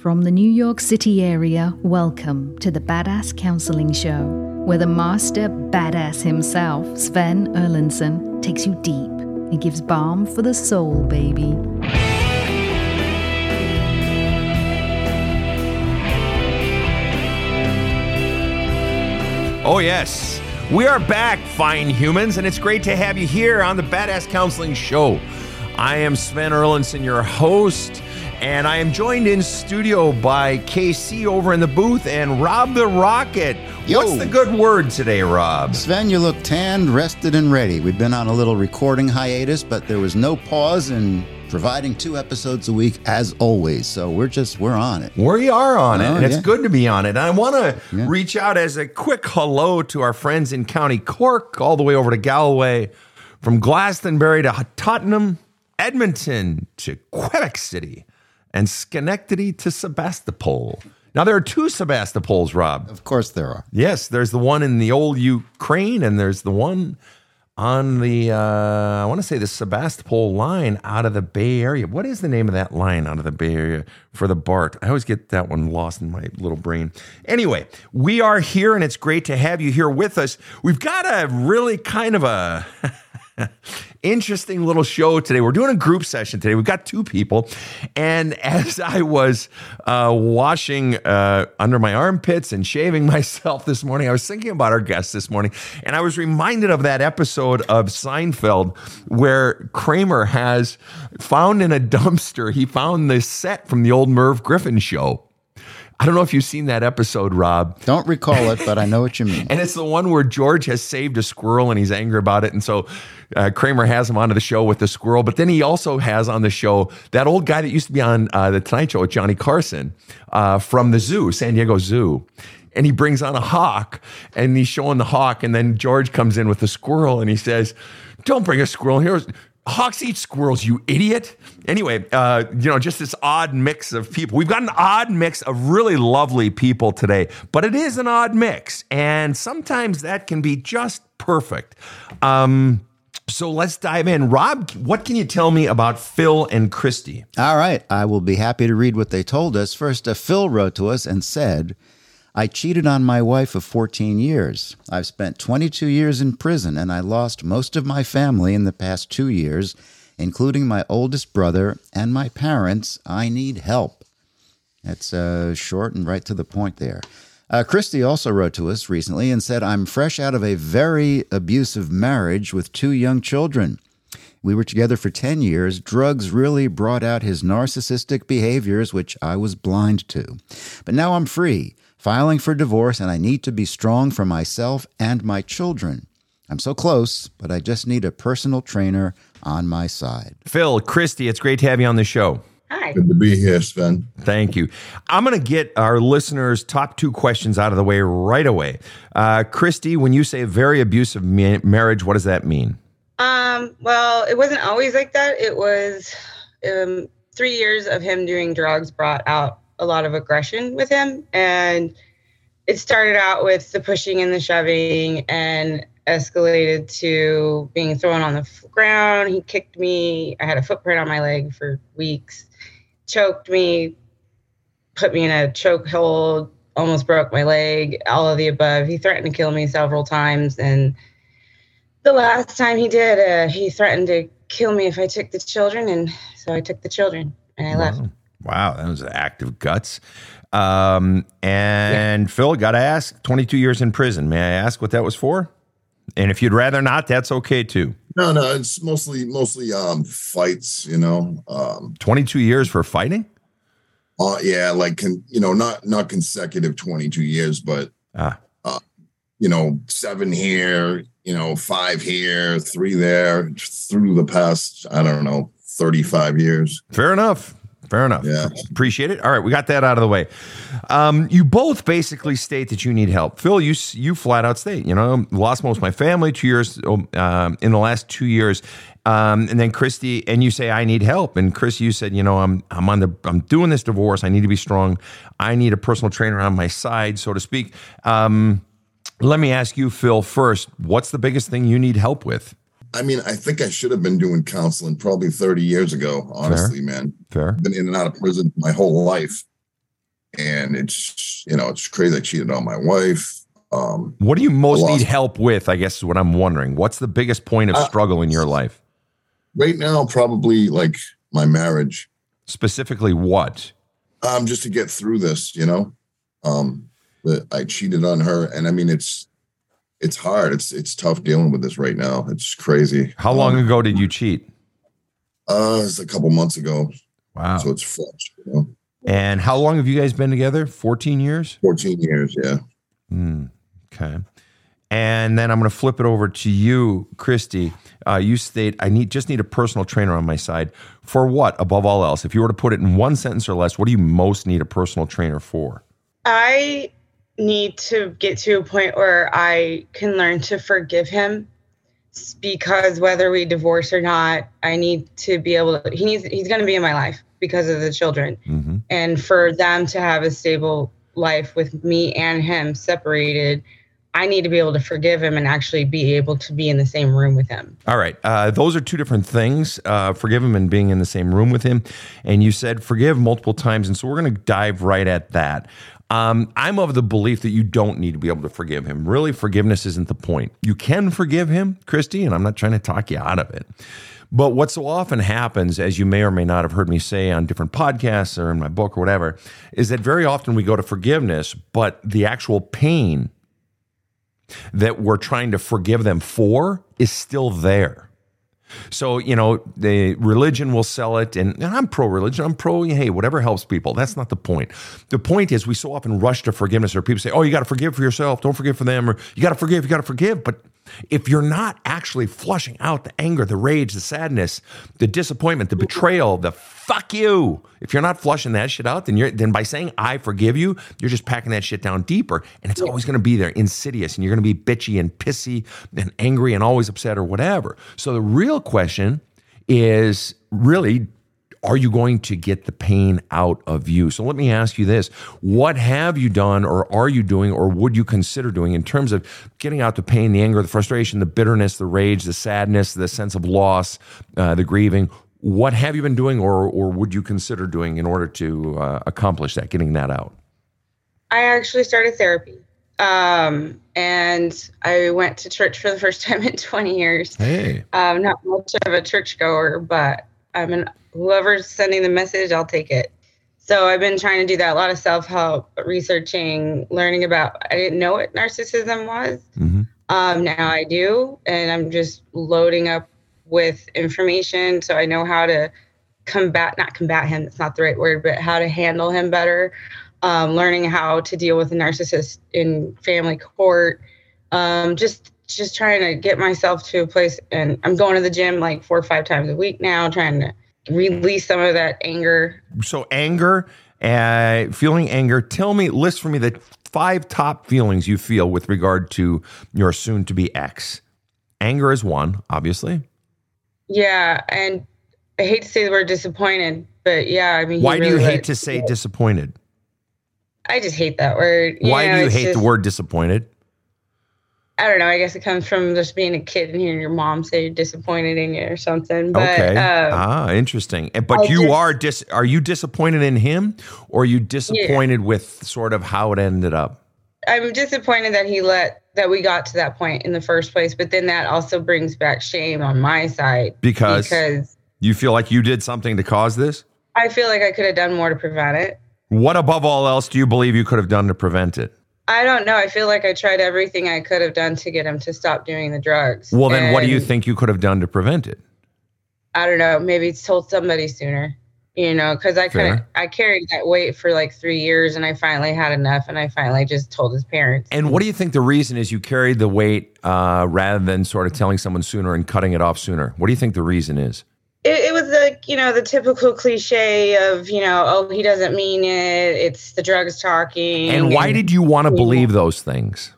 From the New York City area, welcome to the Badass Counseling Show, where the master badass himself, Sven Erlandson, takes you deep and gives balm for the soul, baby. Oh, yes. We are back, fine humans, and it's great to have you here on the Badass Counseling Show. I am Sven Erlandson, your host, and I am joined in studio by KC over in the booth and Rob the Rocket. Yo. What's the good word today, Rob? Sven, you look tanned, rested, and ready. We've been on a little recording hiatus, but there was no pause in providing two episodes a week as always. So we're just we're on it. We are on it, Oh, and it's yeah. good to be on it. And I want to Yeah. reach out as a quick hello to our friends in County Cork, all the way over to Galway, from Glastonbury to Tottenham, Edmonton to Quebec City, and Schenectady to Sebastopol. Now, there are two Sebastopols, Rob. Of course there are. Yes, there's the one in the old Ukraine, and there's the one on the, uh, I want to say the Sebastopol line out of the Bay Area. What is the name of that line out of the Bay Area for the BART? I always get that one lost in my little brain. Anyway, we are here, and it's great to have you here with us. We've got a really kind of a. interesting little show today. We're doing a group session today. We've got two people. And as I was uh, washing uh, under my armpits and shaving myself this morning, I was thinking about our guest this morning. And I was reminded of that episode of Seinfeld where Kramer has found in a dumpster, he found this set from the old Merv Griffin show. I don't know if you've seen that episode, Rob. Don't recall it, but I know what you mean. And it's the one where George has saved a squirrel and he's angry about it. And so uh, Kramer has him onto the show with the squirrel. But then he also has on the show that old guy that used to be on uh, the Tonight Show with Johnny Carson uh, from the zoo, San Diego Zoo. And he brings on a hawk and he's showing the hawk. And then George comes in with the squirrel and he says, Don't bring a squirrel here. Hawks eat squirrels, you idiot. Anyway, uh, you know, just this odd mix of people. We've got an odd mix of really lovely people today, but it is an odd mix. And sometimes that can be just perfect. Um, so let's dive in. Rob, what can you tell me about Phil and Kristi? All right, I will be happy to read what they told us. First, uh, Phil wrote to us and said, I cheated on my wife of 14 years. I've spent 22 years in prison and I lost most of my family in the past two years, including my oldest brother and my parents. I need help. That's uh, short and right to the point there. Uh, Kristi also wrote to us recently and said, I'm fresh out of a very abusive marriage with two young children. We were together for 10 years. Drugs really brought out his narcissistic behaviors, which I was blind to. But now I'm free, filing for divorce, and I need to be strong for myself and my children. I'm so close, but I just need a personal trainer on my side. Phil, Kristi, it's great to have you on the show. Hi. Good to be here, Sven. Thank you. I'm going to get our listeners' top two questions out of the way right away. Uh, Kristi, when you say very abusive ma- marriage, what does that mean? Um, well, it wasn't always like that. It was um, three years of him doing drugs brought out a lot of aggression with him. And it started out with the pushing and the shoving and escalated to being thrown on the ground. He kicked me. I had a footprint on my leg for weeks, choked me, put me in a choke hold, almost broke my leg, all of the above. He threatened to kill me several times. And the last time he did, uh, he threatened to kill me if I took the children. And so I took the children and I left. Wow, that was an act of guts. Um, and Phil, got to ask 22 years in prison. May I ask what that was for? And if you'd rather not, that's okay too. No, no, it's mostly mostly um fights, you know. Um 22 years for fighting? uh yeah, like con, you know, not not consecutive 22 years, but Ah, you know, 7 here, you know, 5 here, 3 there through the past, I don't know, 35 years. fair enough. Fair enough. Yeah. Appreciate it. All right, we got that out of the way. Um, you both basically state that you need help. Phil, you you flat out state, you know, lost most of my family two years um, in the last two years, um, and then Kristi, and you say I need help, and Chris, you said, you know, I'm I'm on the I'm doing this divorce. I need to be strong. I need a personal trainer on my side, so to speak. Um, let me ask you, Phil, first. What's the biggest thing you need help with? I mean, I think I should have been doing counseling probably 30 years ago, honestly, man. Fair. Been in and out of prison my whole life. and it's you know it's crazy. I cheated on my wife. Um, What do you most need help with? I guess is what I'm wondering. What's the biggest point of Uh, struggle in your life? right now, probably like my marriage. Specifically, what? um, just to get through this, you know. Um, that I cheated on her, and I mean it's it's hard. It's it's tough dealing with this right now. It's crazy. How long Um, ago did you cheat? Uh, it's a couple months ago, Wow. so it's fresh. You know? And how long have you guys been together? 14 years? Fourteen years, yeah. Hmm. okay. And then I'm going to flip it over to you, Kristi. Uh, you state, I need just need a personal trainer on my side. For what, above all else? If you were to put it in one sentence or less, what do you most need a personal trainer for? I need to get to a point where I can learn to forgive him because whether we divorce or not, I need to be able to he needs he's going to be in my life because of the children hmm and for them to have a stable life with me and him separated, I need to be able to forgive him and actually be able to be in the same room with him. All right. Uh, those are two different things. Uh, forgive him and being in the same room with him. And you said forgive multiple times. And so we're going to dive right at that. Um, I'm of the belief that you don't need to be able to forgive him. Really, forgiveness isn't the point. You can forgive him, Kristi, and I'm not trying to talk you out of it. But what so often happens, as you may or may not have heard me say on different podcasts or in my book or whatever, is that very often we go to forgiveness, but the actual pain that we're trying to forgive them for is still there. So, you know, the religion will sell it, and, and I'm pro religion. I'm pro, hey, whatever helps people. That's not the point. The point is, we so often rush to forgiveness, or people say, oh, you got to forgive for yourself, don't forgive for them, or you got to forgive, you got to forgive. But if you're not actually flushing out the anger, the rage, the sadness, the disappointment, the betrayal, the fuck you, if you're not flushing that shit out, then you're then by saying I forgive you, you're just packing that shit down deeper, and it's always going to be there, insidious, and you're going to be bitchy and pissy and angry and always upset or whatever. So the real question is really are you going to get the pain out of you? So let me ask you this. What have you done or are you doing or would you consider doing in terms of getting out the pain, the anger, the frustration, the bitterness, the rage, the sadness, the sense of loss, uh, the grieving? What have you been doing or, or would you consider doing in order to uh, accomplish that, getting that out? I actually started therapy. Um, and I went to church for the first time in 20 years. Hey. I'm not much of a churchgoer, but I'm an whoever's sending the message, I'll take it. So I've been trying to do that. A lot of self help, researching, learning about. I didn't know what narcissism was. hmm Um, now I do, and I'm just loading up with information so I know how to combat, not combat him, that's not the right word, but how to handle him better. Um, learning how to deal with a narcissist in family court. Um, just just trying to get myself to a place, and I'm going to the gym like four or five times a week now, trying to release some of that anger. So anger, uh, feeling anger. Tell me, list for me the five top feelings you feel with regard to your soon-to-be ex. Anger is one, obviously. Yeah, and I hate to say the word disappointed, but yeah, I mean, Why do you really hate to say disappointed? I just hate that word. Why know, do you hate the word disappointed? I don't know. I guess it comes from just being a kid and hearing your mom say you're disappointed in you or something. But okay. um, ah, interesting. But I you just- are dis- are you disappointed in him or are you disappointed with sort of how it ended up? I'm disappointed that he let that we got to that point in the first place. But then that also brings back shame on my side Because, because you feel like you did something to cause this? I feel like I could have done more to prevent it. What above all else do you believe you could have done to prevent it? I don't know. I feel like I tried everything I could have done to get him to stop doing the drugs. Well, then what do you think you could have done to prevent it? I don't know. Maybe told somebody sooner. You know, because I couldn't. I carried that weight for like three years, and I finally had enough, and I finally just told his parents. And what do you think the reason is you carried the weight uh, rather than sort of telling someone sooner and cutting it off sooner? What do you think the reason is? It, it was like you know the typical cliche of you know oh he doesn't mean it it's the drugs talking And why did you want to believe those things?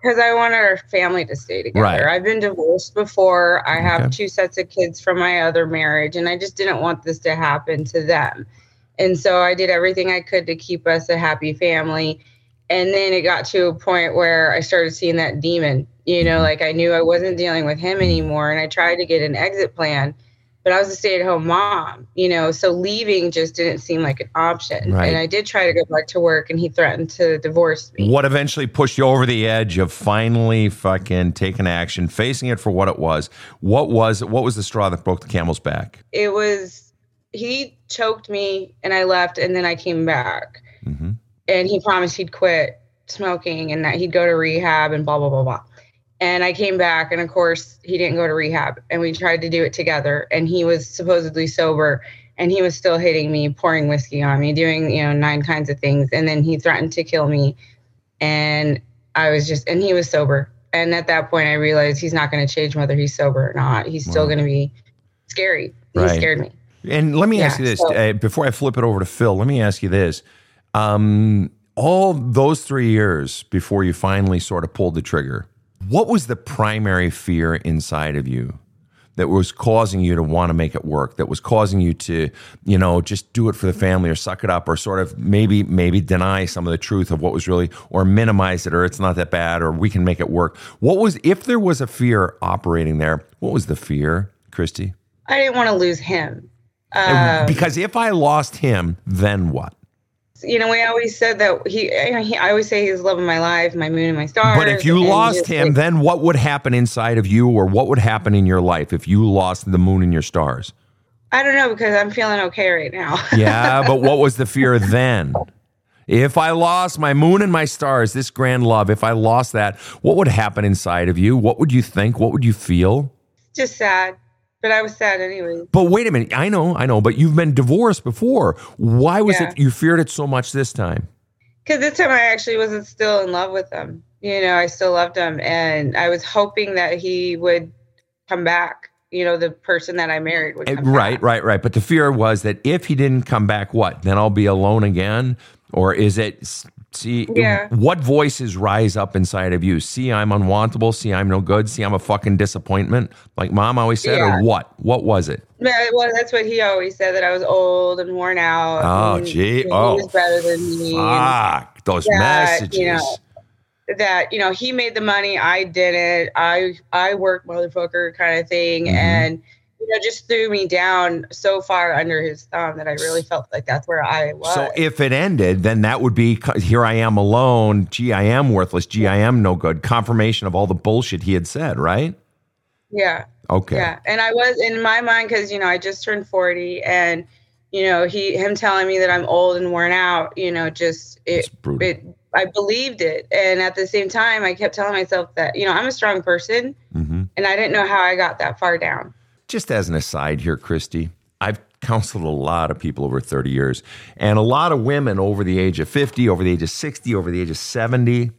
because i wanted our family to stay together Right. i've been divorced before i have Okay. two sets of kids from my other marriage and i just didn't want this to happen to them and so i did everything i could to keep us a happy family and then it got to a point where i started seeing that demon you know Mhm. like i knew i wasn't dealing with him anymore and i tried to get an exit plan but I was a stay at home mom, you know, so leaving just didn't seem like an option. Right. And I did try to go back to work and he threatened to divorce me. What eventually pushed you over the edge of finally fucking taking action, facing it for what it was? What was what was the straw that broke the camel's back? It was, he choked me and I left and then I came back. hmm and he promised he'd quit smoking and that he'd go to rehab and blah blah blah blah. And I came back, and of course he didn't go to rehab, and we tried to do it together. And he was supposedly sober, and he was still hitting me, pouring whiskey on me, doing you know nine kinds of things. And then he threatened to kill me, and I was just, and he was sober. And at that point, I realized he's not going to change whether he's sober or not. He's still Wow. going to be scary. He Right. scared me. And let me ask you this so- uh, before I flip it over to Phil. Let me ask you this: um, all those three years before you finally sort of pulled the trigger, what was the primary fear inside of you that was causing you to want to make it work? That was causing you to, you know, just do it for the family or suck it up or sort of maybe maybe deny some of the truth of what was really or minimize it or it's not that bad or we can make it work. What was if there was a fear operating there? What was the fear, Kristi? I didn't want to lose him. Um, because if I lost him, then what? You know, we always said that he, eh, he. I always say he's love of my life, my moon and my stars. But if you lost him, like, then what would happen inside of you, or what would happen in your life if you lost the moon and your stars? I don't know because I'm feeling okay right now. Yeah, but what was the fear then? If I lost my moon and my stars, this grand love, if I lost that, what would happen inside of you? What would you think? What would you feel? just sad, but I was sad anyway. But wait a minute. I know, I know, but you've been divorced before. Why was Yeah. it you feared it so much this time? Because this time I actually wasn't still in love with him. You know, I still loved him, and I was hoping that he would come back. You know, the person that I married would Eh, come Right, back. right, right. But the fear was that if he didn't come back, what? Then I'll be alone again? Or is it, see, Yeah. what voices rise up inside of you? See, I'm unwantable. See, I'm no good. See, I'm a fucking disappointment. Like mom always said, or what? What was it? Yeah, well, that's what he always said that I was old and worn out. Oh, gee. Oh, he was better than me. Fuck, those that, messages. you know, that you know he made the money i didn't i i work motherfucker kind of thing Mhm. and know just threw me down so far under his thumb that i really felt like that's where i was So if it ended, then that would be here I am alone. Gee, I am worthless. Gee, I am no good. Confirmation of all the bullshit he had said, right? yeah Okay. yeah and i was in my mind because you know i just turned 40 and you know he him telling me that i'm old and worn out you know just it it i believed it and at the same time i kept telling myself that you know i'm a strong person hmm and i didn't know how i got that far down Just as an aside here, Kristi, I've counseled a lot of people over 30 years and a lot of women over the age of 50, over the age of 60, over the age of 70.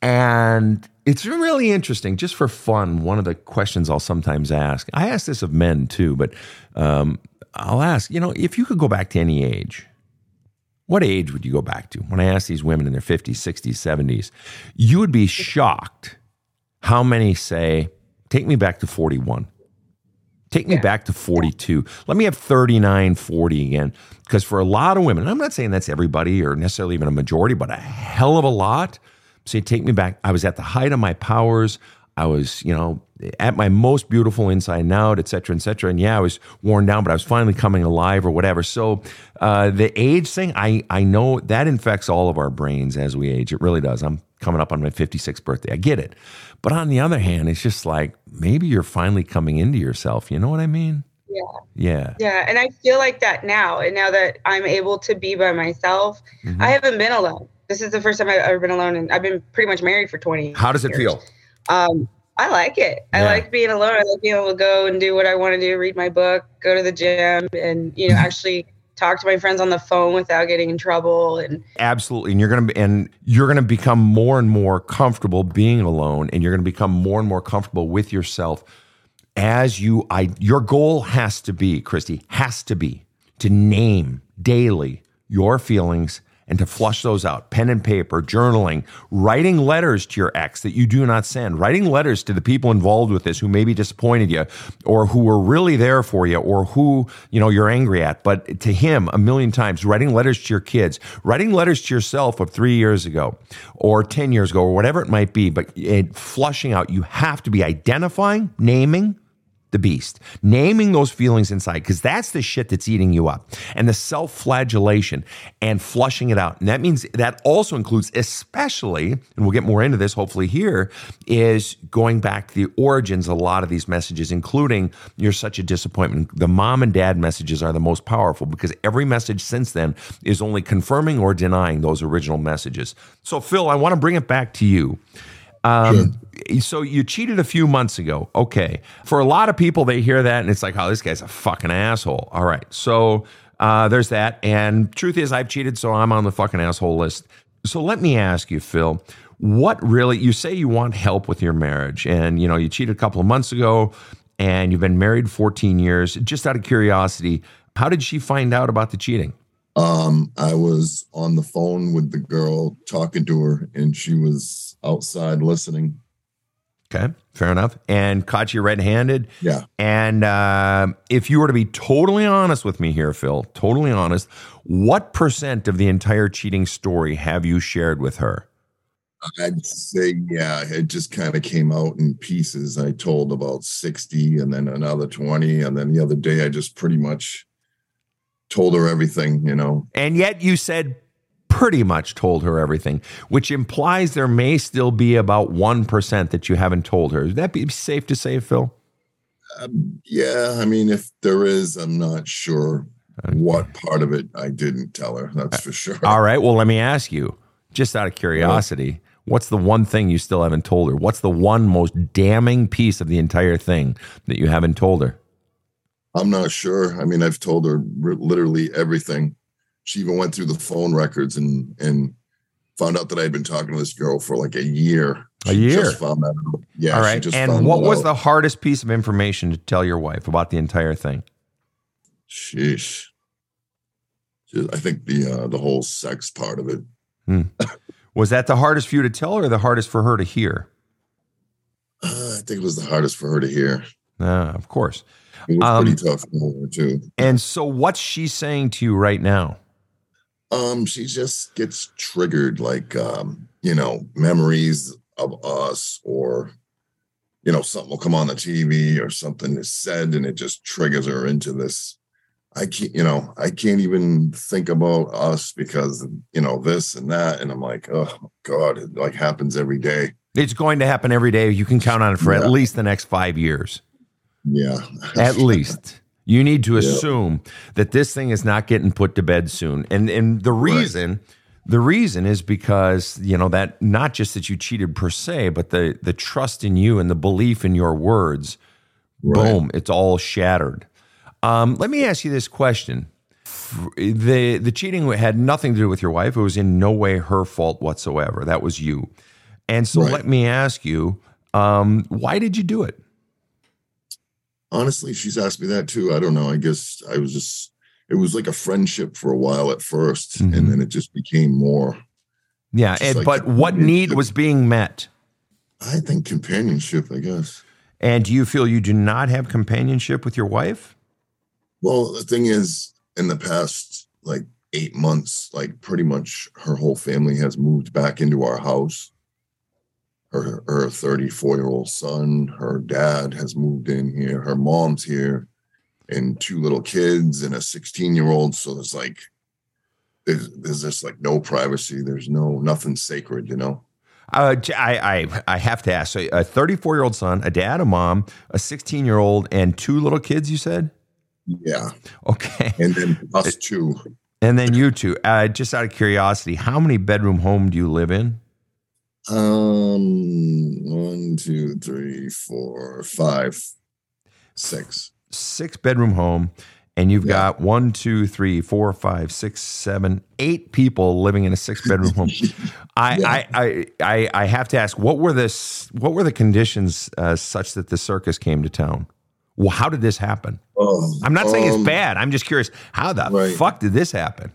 And it's really interesting, just for fun. One of the questions I'll sometimes ask, I ask this of men too, but um, I'll ask, you know, if you could go back to any age, what age would you go back to? When I ask these women in their 50s, 60s, 70s, you would be shocked how many say, take me back to 41. Take me Yeah. back to 42. Let me have 39, 40 again. Because for a lot of women, I'm not saying that's everybody or necessarily even a majority, but a hell of a lot say, take me back. I was at the height of my powers. I was, you know, at my most beautiful inside and out, et cetera, et cetera. And yeah, I was worn down, but I was finally coming alive or whatever. So uh, the age thing, I, I know that infects all of our brains as we age. It really does. I'm coming up on my 56th birthday. I get it. But on the other hand, it's just like maybe you're finally coming into yourself. You know what I mean? Yeah. Yeah. Yeah, and I feel like that now. And now that I'm able to be by myself, Mhm. I haven't been alone. This is the first time I've ever been alone, and I've been pretty much married for 20. How does it years. feel? Um, I like it. I like being alone. I like being able to go and do what I want to do, read my book, go to the gym, and you know, mm-hmm. actually talk to my friends on the phone without getting in trouble. And Absolutely. And you're going to and you're going to become more and more comfortable being alone and you're going to become more and more comfortable with yourself as you I your goal has to be, Kristi, has to be to name daily your feelings and to flush those out. Pen and paper, journaling, writing letters to your ex that you do not send, writing letters to the people involved with this who maybe disappointed you or who were really there for you or who, you know, you're angry at, but to him a million times, writing letters to your kids, writing letters to yourself of 3 years ago or 10 years ago or whatever it might be, but it, flushing out, you have to be identifying, naming, the beast, naming those feelings inside, because that's the shit that's eating you up, and the self flagellation and flushing it out. And that means that also includes, especially, and we'll get more into this hopefully here, is going back to the origins of a lot of these messages, including you're such a disappointment. The mom and dad messages are the most powerful because every message since then is only confirming or denying those original messages. So, Phil, I want to bring it back to you. Um, So you cheated a few months ago. Okay. For a lot of people, they hear that and it's like, oh, this guy's a fucking asshole. All right. So uh, there's that. And truth is, I've cheated, so I'm on the fucking asshole list. So let me ask you, Phil, what really, you say you want help with your marriage and, you know, you cheated a couple of months ago and you've been married 14 years. Just out of curiosity, how did she find out about the cheating? Um, I was on the phone with the girl talking to her, and she was outside listening. Okay, fair enough. And caught you red handed. Yeah. And uh, if you were to be totally honest with me here, Phil, totally honest, what percent of the entire cheating story have you shared with her? I'd say, yeah, it just kind of came out in pieces. I told about 60 and then another 20. And then the other day, I just pretty much told her everything, you know. And yet you said pretty much told her everything, which implies there may still be about 1% that you haven't told her. Would that be safe to say, Phil? Um, yeah, I mean, if there is, I'm not sure what part of it I didn't tell her. That's for sure. All right. Well, let me ask you, just out of curiosity, what's the one thing you still haven't told her? What's the one most damning piece of the entire thing that you haven't told her? I'm not sure. I mean, I've told her r- literally everything. She even went through the phone records and and found out that I had been talking to this girl for like a year. A She year? Just found that out. Yeah. All she right. And what was out. the hardest piece of information to tell your wife about the entire thing? Sheesh. I think the uh, the whole sex part of it. Was that the hardest for you to tell her or the hardest for her to hear? Uh, I think it was the hardest for her to hear. Ah, of course. It was Um, pretty tough for her too. And so what's she saying to you right now? Um, she just gets triggered, like um, you know, memories of us, or you know, something will come on the TV or something is said, and it just triggers her into this. I can't, you know, I can't even think about us because you know this and that, and I'm like, oh God, it like happens every day. It's going to happen every day. You can count on it for Yeah. at least the next five years. Yeah, At least. You need to Yeah. assume that this thing is not getting put to bed soon. And and the reason the reason is because, you know, that not just that you cheated per se, but the the trust in you and the belief in your words, Right. boom, it's all shattered. Um, let me ask you this question. The the cheating had nothing to do with your wife. It was in no way her fault whatsoever. That was you. And so Right. let me ask you, um, why did you do it? Honestly, she's asked me that too. I don't know. I guess I was just, it was like a friendship for a while at 1st Mhm. and then it just became more. Yeah, and, like but what need was being met? I think companionship, I guess. And do you feel you do not have companionship with your wife? Well, the thing is, in the past like eight months, like pretty much her whole family has moved back into our house. Her her 34 year old son, her dad has moved in here, her mom's here, and two little kids and a 16 year old. So there's like there's there's just like no privacy. There's no nothing sacred, you know. Uh, I, I, I have to ask. So a 34 year old son, a dad, a mom, a 16 year old, and two little kids, you said? Yeah. Okay. And then us two. And then you two, uh, just out of curiosity, how many bedroom home do you live in? Um one, two, three, four, five, six. Six bedroom home. And you've Yeah. got one, two, three, four, five, six, seven, eight people living in a six bedroom home. I, Yeah. I, I, I, I have to ask, what were this? What were the conditions uh, such that the circus came to town? Well, how did this happen? Oh, I'm not saying um, it's bad. I'm just curious. How the Right. fuck did this happen?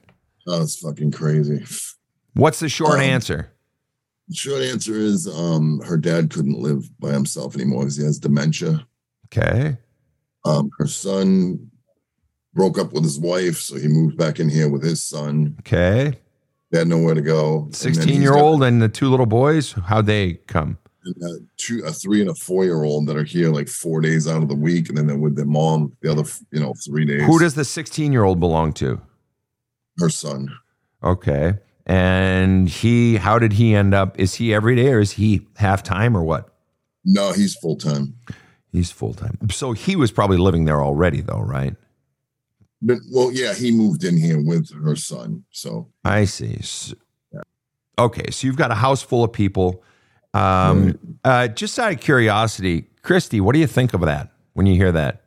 Oh, it's fucking crazy. What's the short Um, answer? Short answer is um her dad couldn't live by himself anymore because he has dementia. Okay. Um her son broke up with his wife, so he moved back in here with his son. Okay. They had nowhere to go. 16 he's year got- old and the two little boys, how'd they come? and uh, two, a three and a four year old that are here like four days out of the week, and then they're with their mom the other, you know, three days. Who does the 16 year old belong to? her son? Okay. And he, how did he end up? Is he every day or is he half time or what? No, he's full time. He's full time. So he was probably living there already, though, right? But well, yeah, he moved in here with her son. So I see. So- okay. So you've got a house full of people. Um, uh, just out of curiosity, Kristi, what do you think of that when you hear that?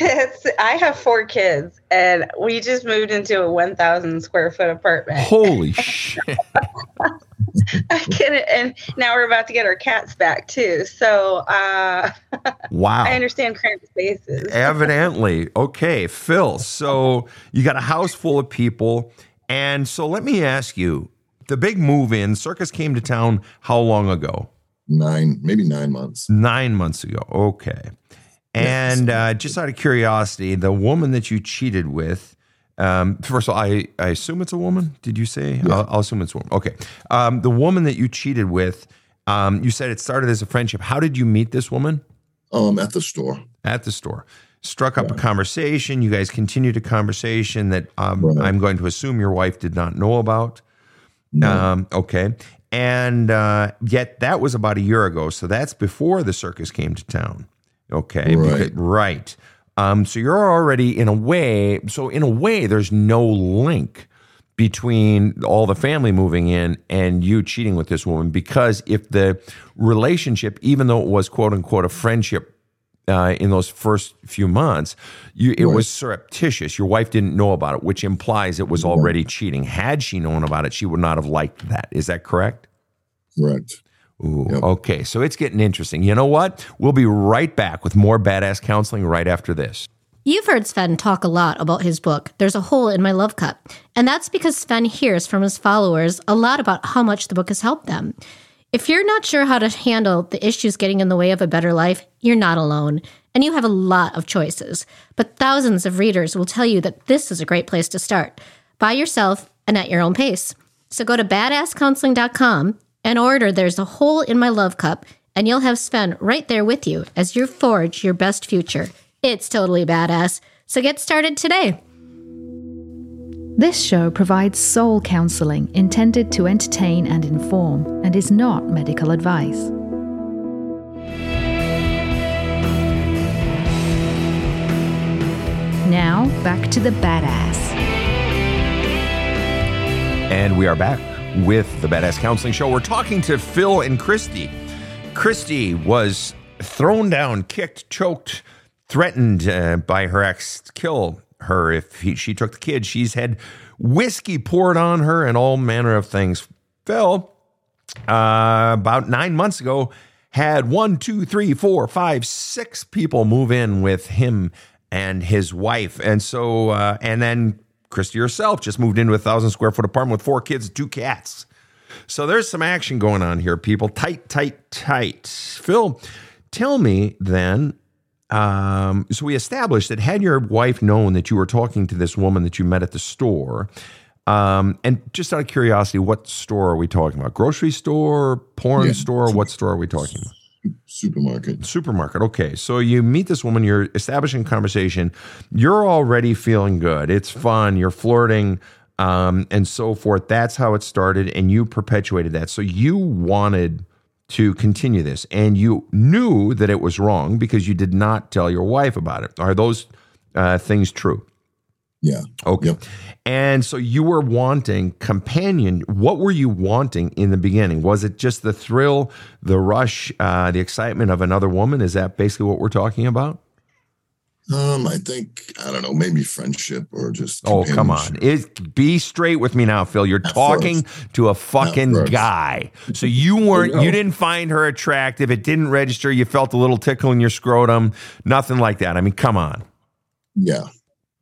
It's, I have four kids, and we just moved into a 1,000 square foot apartment. Holy shit. I get it, and now we're about to get our cats back too. So uh, Wow. I understand cramped spaces. Evidently. Okay, Phil. So you got a house full of people. And so let me ask you the big move in, Circus came to town how long ago? nine, maybe nine months. Nine months ago. Okay. And uh, just out of curiosity, the woman that you cheated with, um, first of all, I, I assume it's a woman. Did you say? I'll, I'll assume it's a woman. Okay. Um, the woman that you cheated with, um, you said it started as a friendship. How did you meet this woman? Um, at the store. at the store. Struck up a conversation. You guys continued a conversation that um, Right. I'm going to assume your wife did not know about. No. Um, okay. And uh, yet that was about a year ago. So that's before the circus came to town. Okay. Right. Because- right. Um, so you're already in a way, so in a way, there's no link between all the family moving in and you cheating with this woman because if the relationship, even though it was quote unquote a friendship uh, in those first few months, you, it was surreptitious. Your wife didn't know about it, which implies it was already cheating. Had she known about it, she would not have liked that. Is that correct? Correct. Ooh, Yep. okay. So it's getting interesting. You know what? We'll be right back with more badass counseling right after this. You've heard Sven talk a lot about his book, There's a Hole in My Love Cup. And that's because Sven hears from his followers a lot about how much the book has helped them. If you're not sure how to handle the issues getting in the way of a better life, you're not alone. And you have a lot of choices. But thousands of readers will tell you that this is a great place to start by yourself and at your own pace. So go to badasscounseling.com and order There's a Hole in My Love Cup, and you'll have Sven right there with you as you forge your best future. It's totally badass. So get started today. This show provides soul counseling intended to entertain and inform and is not medical advice. Now, back to the badass. And we are back with the Badass Counseling Show. We're talking to Phil and Kristi. Kristi was thrown down, kicked, choked, threatened uh, by her ex to kill her if he, she took the kid. She's had whiskey poured on her and all manner of things. Phil, uh, about nine months ago, had one, two, three, four, five, six people move in with him and his wife. And so, uh, and then Kristi herself just moved into a thousand square foot apartment with four kids and two cats. So there's some action going on here, people. Tight, tight, tight. Phil, tell me then. Um, so we established that had your wife known that you were talking to this woman that you met at the store, um, and just out of curiosity, what store are we talking about? Grocery store, porn Yeah. store? What store are we talking about? Supermarket. Supermarket. Okay. So you meet this woman, you're establishing conversation, you're already feeling good. It's fun, you're flirting, um, and so forth. That's how it started, and you perpetuated that. So you wanted to continue this, and you knew that it was wrong because you did not tell your wife about it. Are those uh, things true? Yeah. Okay. Yep. And so you were wanting companion. What were you wanting in the beginning? Was it just the thrill, the rush, uh, the excitement of another woman? Is that basically what we're talking about? Um, I think I don't know, maybe friendship or just. Oh, come on. It, be straight with me now, Phil. You're At talking to a fucking guy. So you weren't, know. you didn't find her attractive. It didn't register. You felt a little tickle in your scrotum. Nothing like that. I mean, come on. Yeah.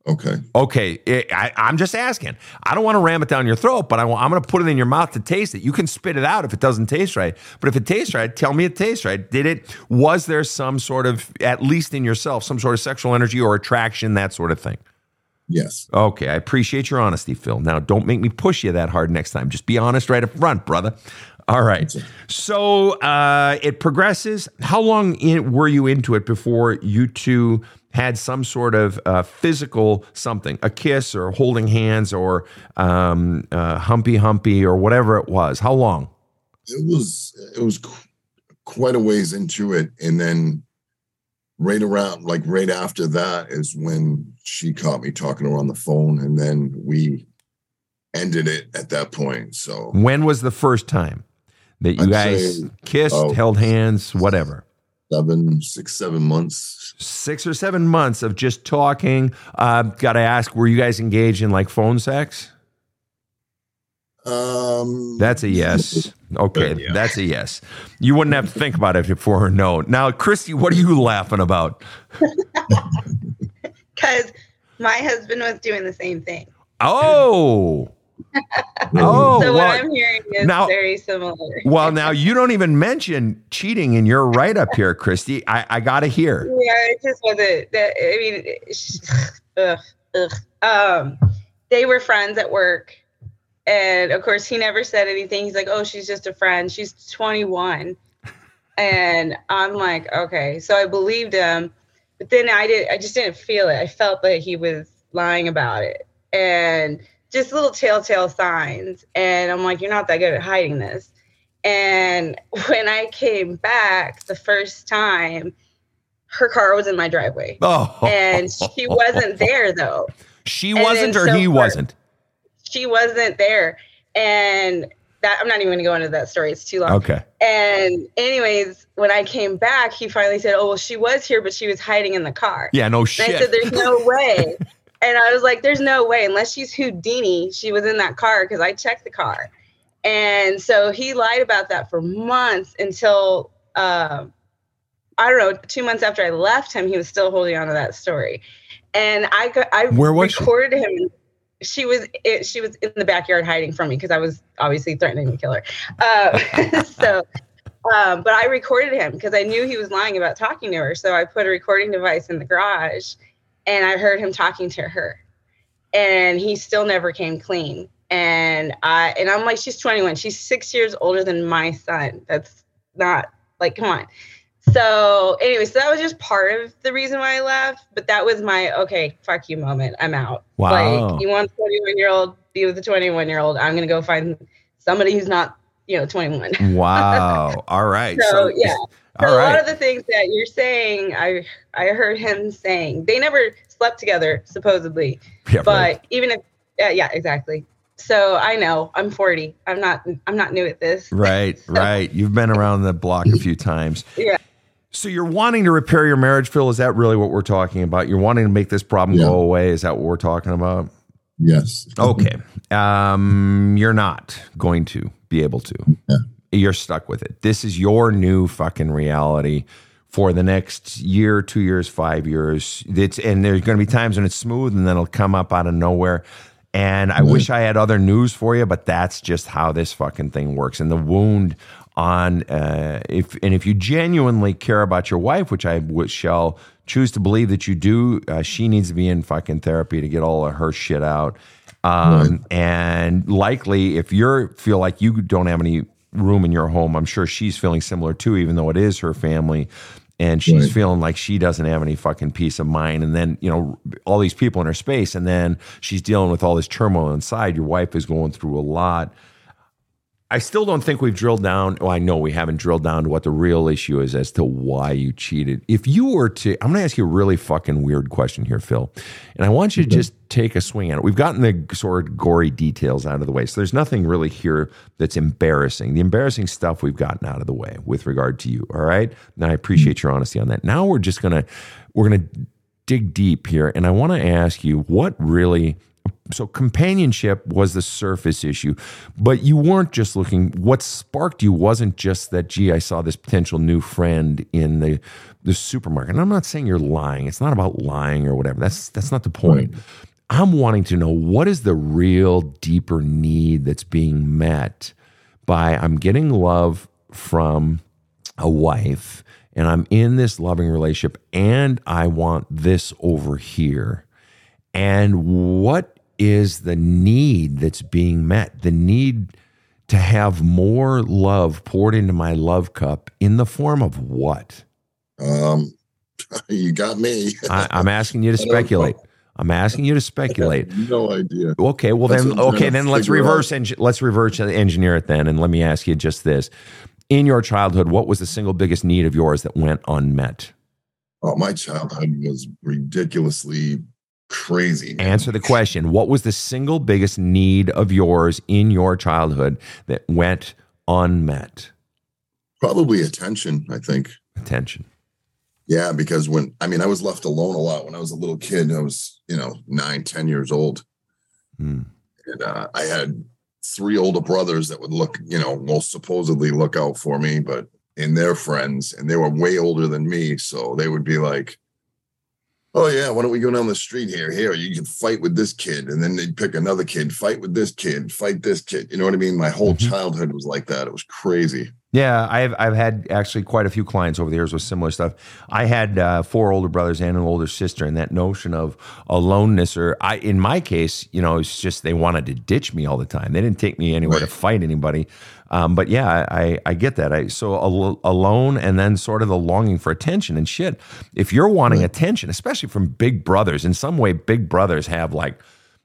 Okay. Okay, it, I, I'm just asking. I don't want to ram it down your throat, but I, am going to put it in your mouth to taste it. You can spit it out if it doesn't taste right. But if it tastes right, tell me it tastes right. Did it? Was there some sort of, at least in yourself, some sort of sexual energy or attraction, that sort of thing? Yes. Okay, I appreciate your honesty, Phil. Now, don't make me push you that hard next time. Just be honest right up front, brother. All right. So uh, it progresses. How long in, were you into it before you two had some sort of uh, physical something, a kiss or holding hands or um, uh, humpy humpy or whatever it was? How long? It was it was qu- quite a ways into it, and then right around like right after that is when she caught me talking to her on the phone, and then we ended it at that point. So When was the first time that you I'd guys say, kissed, oh, held hands, whatever? Seven, six, seven months. Six or seven months of just talking. Uh, Got to ask, were you guys engaged in like phone sex? Um, That's a yes. Okay, Yeah. that's a yes. You wouldn't have to think about it before or no. Now, Kristi, what are you laughing about? Because my husband was doing the same thing. Oh, oh, so what well, I'm hearing is now- very similar. well, now you don't even mention cheating in your write up here, Kristi. I, I got to hear. Yeah, it just wasn't that. I mean, ugh, ugh. Um, they were friends at work, and of course, he never said anything. He's like, "Oh, she's just a friend. She's 21," and I'm like, "Okay." So I believed him, but then I did. I just didn't feel it. I felt that he was lying about it, and just little telltale signs. And I'm like, "You're not that good at hiding this." And when I came back the first time, her car was in my driveway. Oh, And she wasn't there though. she and wasn't, or so he far- wasn't. She wasn't there. And that I'm not even gonna go into that story. It's too long. Okay. And anyways, when I came back, he finally said, Oh, well, she was here, but she was hiding in the car. Yeah. No And shit. I said, There's no way. And I was like, There's no way, unless she's Houdini, she was in that car because I checked the car. And so he lied about that for months until uh, I don't know, two months after I left him, he was still holding on to that story. And I got, I Where was she? recorded him. She was it, she was in the backyard hiding from me because I was obviously threatening to kill her. Uh, so, um, but I recorded him because I knew he was lying about talking to her. So I put a recording device in the garage, and I heard him talking to her, and he still never came clean. And I and I'm like, she's 21. She's six years older than my son. That's not like, come on. So anyway, so that was just part of the reason why I left. But that was my okay, fuck you moment. I'm out. Wow. Like you want a 21 year old, be with a 21 year old. I'm gonna go find somebody who's not, you know, 21. Wow. All right. So, yeah. So All a lot of the things that you're saying, I I heard him saying. They never slept together, supposedly. Yeah, But right. even if, uh, yeah, exactly. So I know I'm 40. I'm not. I'm not new at this. Right, right. You've been around the block a few times. Yeah. So you're wanting to repair your marriage, Phil? Is that really what we're talking about? You're wanting to make this problem Yeah. go away? Is that what we're talking about? Yes. Okay. Um, you're not going to be able to. Yeah. You're stuck with it. This is your new fucking reality for the next year, two years, five years. It's and there's going to be times when it's smooth and then it'll come up out of nowhere. And I wish I had other news for you, but that's just how this fucking thing works. And the wound on uh, if and if you genuinely care about your wife, which I w- shall choose to believe that you do, uh, she needs to be in fucking therapy to get all of her shit out. Um, And likely, if you feel like you don't have any room in your home, I'm sure she's feeling similar too, even though it is her family. And she's Right. feeling like she doesn't have any fucking peace of mind. And then, you know, all these people in her space. And then she's dealing with all this turmoil inside. Your wife is going through a lot. I still don't think we've drilled down. Well, I know we haven't drilled down to what the real issue is as to why you cheated. If you were to, I'm going to ask you a really fucking weird question here, Phil. And I want you to just take a swing at it. We've gotten the sort of gory details out of the way. So there's nothing really here that's embarrassing. The embarrassing stuff we've gotten out of the way with regard to you. All right. And I appreciate your honesty on that. Now we're just going to, we're going to dig deep here. And I want to ask you what really so companionship was the surface issue but you weren't just looking. What sparked you wasn't just that gee i saw this potential new friend in the the supermarket. And i'm not saying you're lying. It's not about lying or whatever. That's that's not the point. I'm wanting to know what is the real deeper need that's being met by i'm getting love from a wife and i'm in this loving relationship and i want this over here. And what is the need that's being met the need to have more love poured into my love cup in the form of what? Um, you got me. I, I'm asking you to I don't know. speculate. I'm asking you to speculate. no idea. Okay, well That's then, what I'm trying okay, then let's reverse engi- let's reverse engineer it then, and let me ask you just this: In your childhood, what was the single biggest need of yours that went unmet? Oh, my childhood was ridiculously crazy. man. Answer the question: What was the single biggest need of yours in your childhood that went unmet? Probably attention, I think. Attention. Yeah, because when I mean I was left alone a lot when I was a little kid. I was, you know, nine, ten years old. Hmm. And uh, I had three older brothers that would look, you know, well, supposedly look out for me, but in their friends, and they were way older than me. So they would be like, Oh yeah, why don't we go down the street here? Here, you can fight with this kid, and then they'd pick another kid, fight with this kid, fight this kid. You know what I mean? My whole Mhm. childhood was like that. It was crazy. Yeah, I've I've had actually quite a few clients over the years with similar stuff. I had uh, four older brothers and an older sister, and that notion of aloneness, or I, in my case, you know, it's just they wanted to ditch me all the time. They didn't take me anywhere to fight anybody. Um, but yeah, I I get that. I so al- alone, and then sort of the longing for attention and shit. If you're wanting attention, especially from big brothers, in some way, big brothers have like,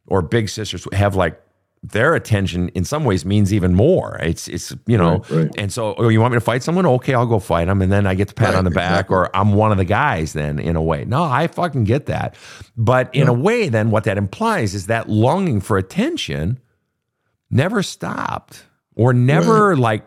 or big sisters have like. Their attention, in some ways, means even more. It's, it's you know, Right, right. and so, oh, you want me to fight someone? Okay, I'll go fight them, and then I get the pat Right, on the back, exactly. or I'm one of the guys. Then, in a way, no, I fucking get that. But in a way, then what that implies is that longing for attention never stopped, or never like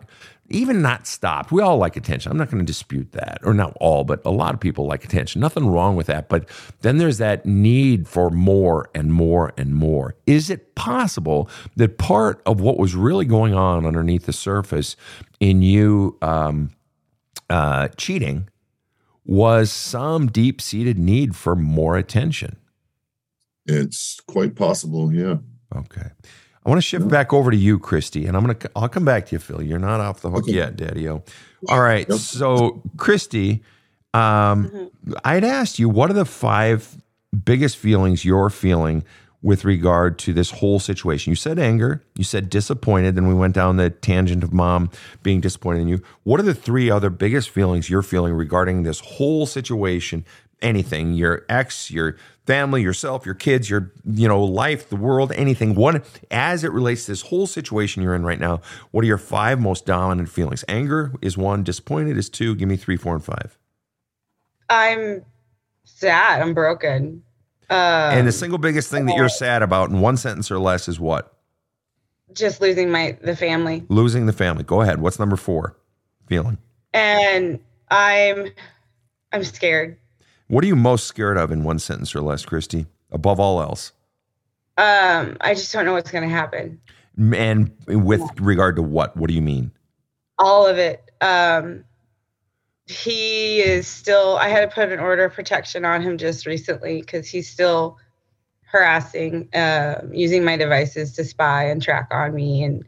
even not stopped. We all like attention. I'm not going to dispute that, or not all, but a lot of people like attention. Nothing wrong with that. But then there's that need for more and more and more. Is it possible that part of what was really going on underneath the surface in you um, uh, cheating was some deep seated need for more attention? It's quite possible. Yeah. Okay. I want to shift back over to you, Kristi, and I'm gonna I'll come back to you, Phil. You're not off the hook Okay. yet, Daddy O. All right. Yep. So, Kristi, um, I'd asked you what are the five biggest feelings you're feeling with regard to this whole situation. You said anger, you said disappointed, then we went down the tangent of mom being disappointed in you. What are the three other biggest feelings you're feeling regarding this whole situation? Anything, your ex, your family, yourself, your kids, your you know life, the world, anything. One as it relates to this whole situation you're in right now. What are your five most dominant feelings? Anger is one. Disappointed is two. Give me three, four, and five. I'm sad. I'm broken. Um, and the single biggest thing that you're sad about in one sentence or less is what? just losing my the family, Losing the family. Go ahead. What's number four? Feeling. and I'm I'm scared. What are you most scared of in one sentence or less, Kristi? Above all else. Um, I just don't know what's going to happen. And with regard to what? What do you mean? All of it. Um, he is still. I had to put an order of protection on him just recently because he's still harassing, uh, using my devices to spy and track on me. And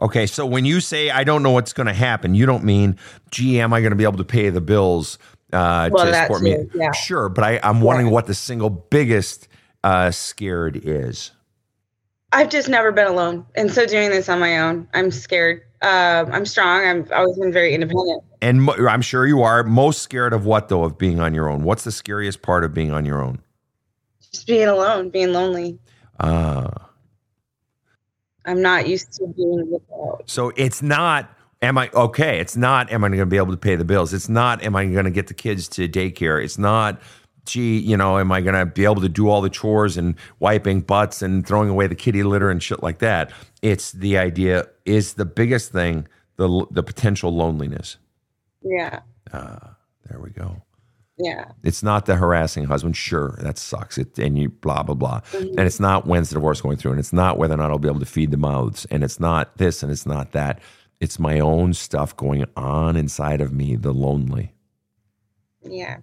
Okay, so when you say I don't know what's going to happen, you don't mean, gee, am I going to be able to pay the bills uh, Well, to support me? yeah. Sure, but I, I'm wondering what the single biggest uh, scared is. I've just never been alone, and so doing this on my own, I'm scared. Um, I'm strong. I've always been very independent. And mo- I'm sure you are most scared of what though of being on your own. What's the scariest part of being on your own? Just being alone, being lonely. Ah, I'm not used to being without. so it's not. Am I okay? It's not. Am I going to be able to pay the bills? It's not. Am I going to get the kids to daycare? It's not. Gee, you know, am I going to be able to do all the chores and wiping butts and throwing away the kitty litter and shit like that? It's the idea. Is the biggest thing the the potential loneliness? Yeah, Ah, there we go. yeah. It's not the harassing husband. Sure, that sucks. It and you blah blah blah. And it's not when's the divorce going through, and it's not whether or not I'll be able to feed the mouths, and it's not this, and it's not that. It's my own stuff going on inside of me, the lonely. Yeah.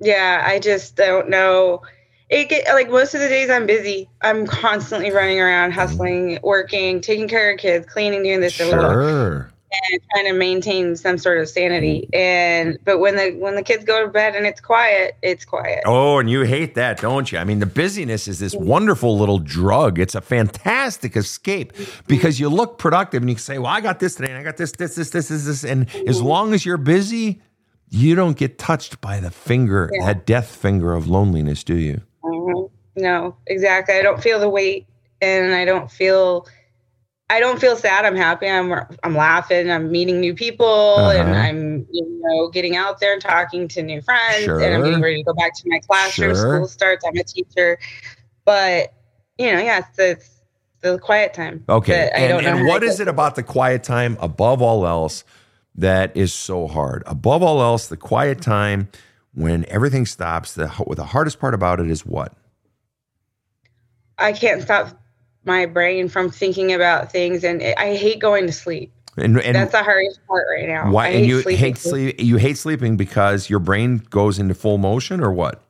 Yeah, I just don't know. It get like most of the days I'm busy. I'm constantly running around, mm-hmm. hustling, working, taking care of kids, cleaning, doing this. Sure. And trying to maintain some sort of sanity. And but when the when the kids go to bed and it's quiet, it's quiet. Oh, and you hate that, don't you? I mean, the busyness is this wonderful little drug. It's a fantastic escape because you look productive and you can say, "Well, I got this today, and I got this, this, this, this, this, this." And as long as you're busy, you don't get touched by the finger, Yeah. that death finger of loneliness, do you? Mhm. No, exactly. I don't feel the weight, and I don't feel. I don't feel sad. I'm happy. I'm I'm laughing. I'm meeting new people, and Uh-huh. I'm you know getting out there and talking to new friends, and I'm getting ready to go back to my classroom. Sure. School starts. I'm a teacher, but you know, yeah, it's the, it's the quiet time. Okay. that I And, don't and what is it about the quiet time above all else that is so hard? Above all else, the quiet time when everything stops, the, the hardest part about it is what? I can't stop my brain from thinking about things, and it, I hate going to sleep. And, and That's the hardest part right now. why? And you sleeping. hate sleep. You hate sleeping because your brain goes into full motion, or what?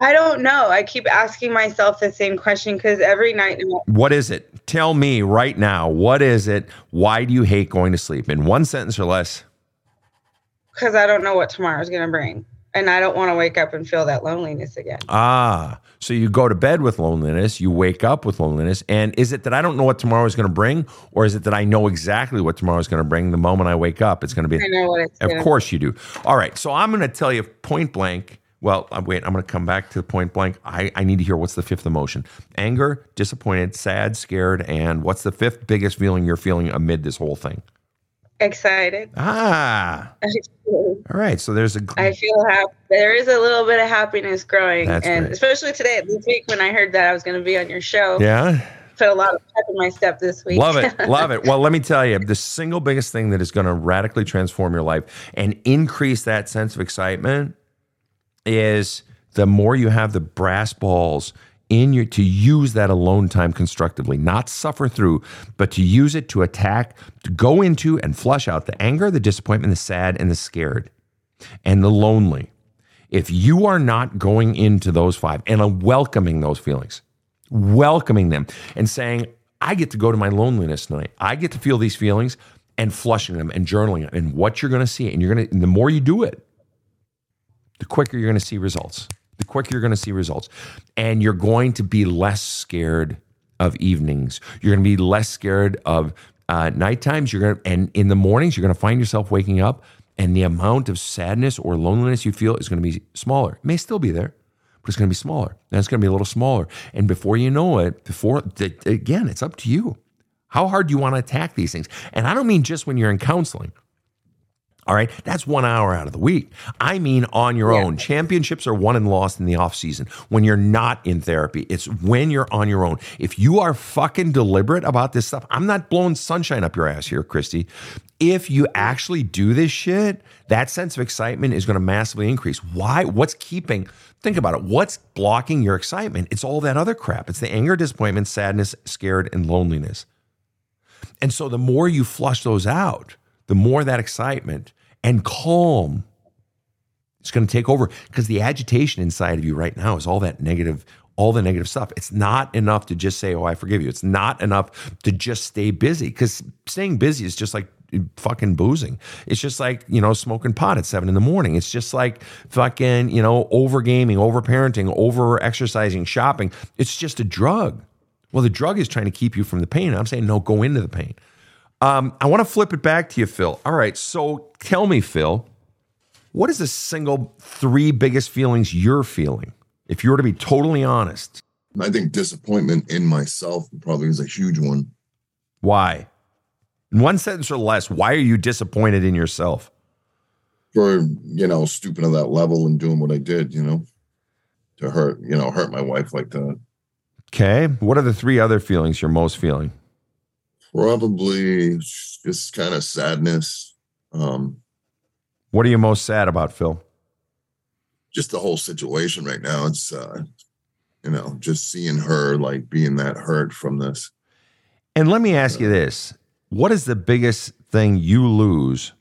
I don't know. I keep asking myself the same question because every night, What is it? Tell me right now. What is it? Why do you hate going to sleep? In one sentence or less. because I don't know what tomorrow's going to bring. And I don't want to wake up and feel that loneliness again. Ah, so you go to bed with loneliness, you wake up with loneliness. And is it that I don't know what tomorrow is going to bring, or is it that I know exactly what tomorrow is going to bring the moment I wake up? It's going to be. I know what it's Of gonna course you do. All right. So I'm going to tell you point blank. Well, uh, wait, I'm going to come back to the point blank. I, I need to hear what's the fifth emotion anger, disappointed, sad, scared, and what's the fifth biggest feeling you're feeling amid this whole thing? Excited. Ah, all right. So there's a. I feel happy. There is a little bit of happiness growing. That's and great. especially today, this week, when I heard that I was going to be on your show, Yeah. put a lot of pep in my step this week. Love it. Love it. Well, let me tell you, the single biggest thing that is going to radically transform your life and increase that sense of excitement is the more you have the brass balls in your to use that alone time constructively, not suffer through, but to use it to attack, to go into and flush out the anger, the disappointment, the sad, and the scared, and the lonely. If you are not going into those five and welcoming those feelings, welcoming them and saying, I get to go to my loneliness tonight. I get to feel these feelings and flushing them and journaling them. And what you're going to see, and you're going to, the more you do it, the quicker you're going to see results. The quicker you're going to see results. And you're going to be less scared of evenings. You're going to be less scared of uh, night times. You're going to, and in the mornings, you're going to find yourself waking up and the amount of sadness or loneliness you feel is going to be smaller. It may still be there, but it's going to be smaller. And it's going to be a little smaller. And before you know it, before, again, it's up to you. How hard do you want to attack these things? And I don't mean just when you're in counseling. All right. That's one hour out of the week. I mean, on your own. Championships are won and lost in the off season when you're not in therapy. It's when you're on your own. If you are fucking deliberate about this stuff, I'm not blowing sunshine up your ass here, Kristi. If you actually do this shit, that sense of excitement is going to massively increase. Why? What's keeping? Think about it. What's blocking your excitement? It's all that other crap. It's the anger, disappointment, sadness, scared, and loneliness. And so the more you flush those out, the more that excitement and calm is going to take over because the agitation inside of you right now is all that negative all the negative stuff. It's not enough to just say oh i forgive you. It's not enough to just stay busy because staying busy is just like fucking boozing. It's just like you know smoking pot at seven in the morning. It's just like fucking you know over gaming over parenting over exercising shopping. It's just a drug. Well the drug is trying to keep you from the pain. I'm saying no go into the pain um, I want to flip it back to you, Phil. All right. So tell me, Phil, what is the single three biggest feelings you're feeling? If you were to be totally honest, I think disappointment in myself probably is a huge one. why? In one sentence or less, why are you disappointed in yourself? For, you know, stooping to that level and doing what I did, you know, to hurt, you know, hurt my wife like that. Okay. What are the three other feelings you're most feeling? Probably just kind of sadness. Um, What are you most sad about, Phil? just the whole situation right now. It's uh, you know, just seeing her like being that hurt from this. And let me ask you this what is the biggest thing you lose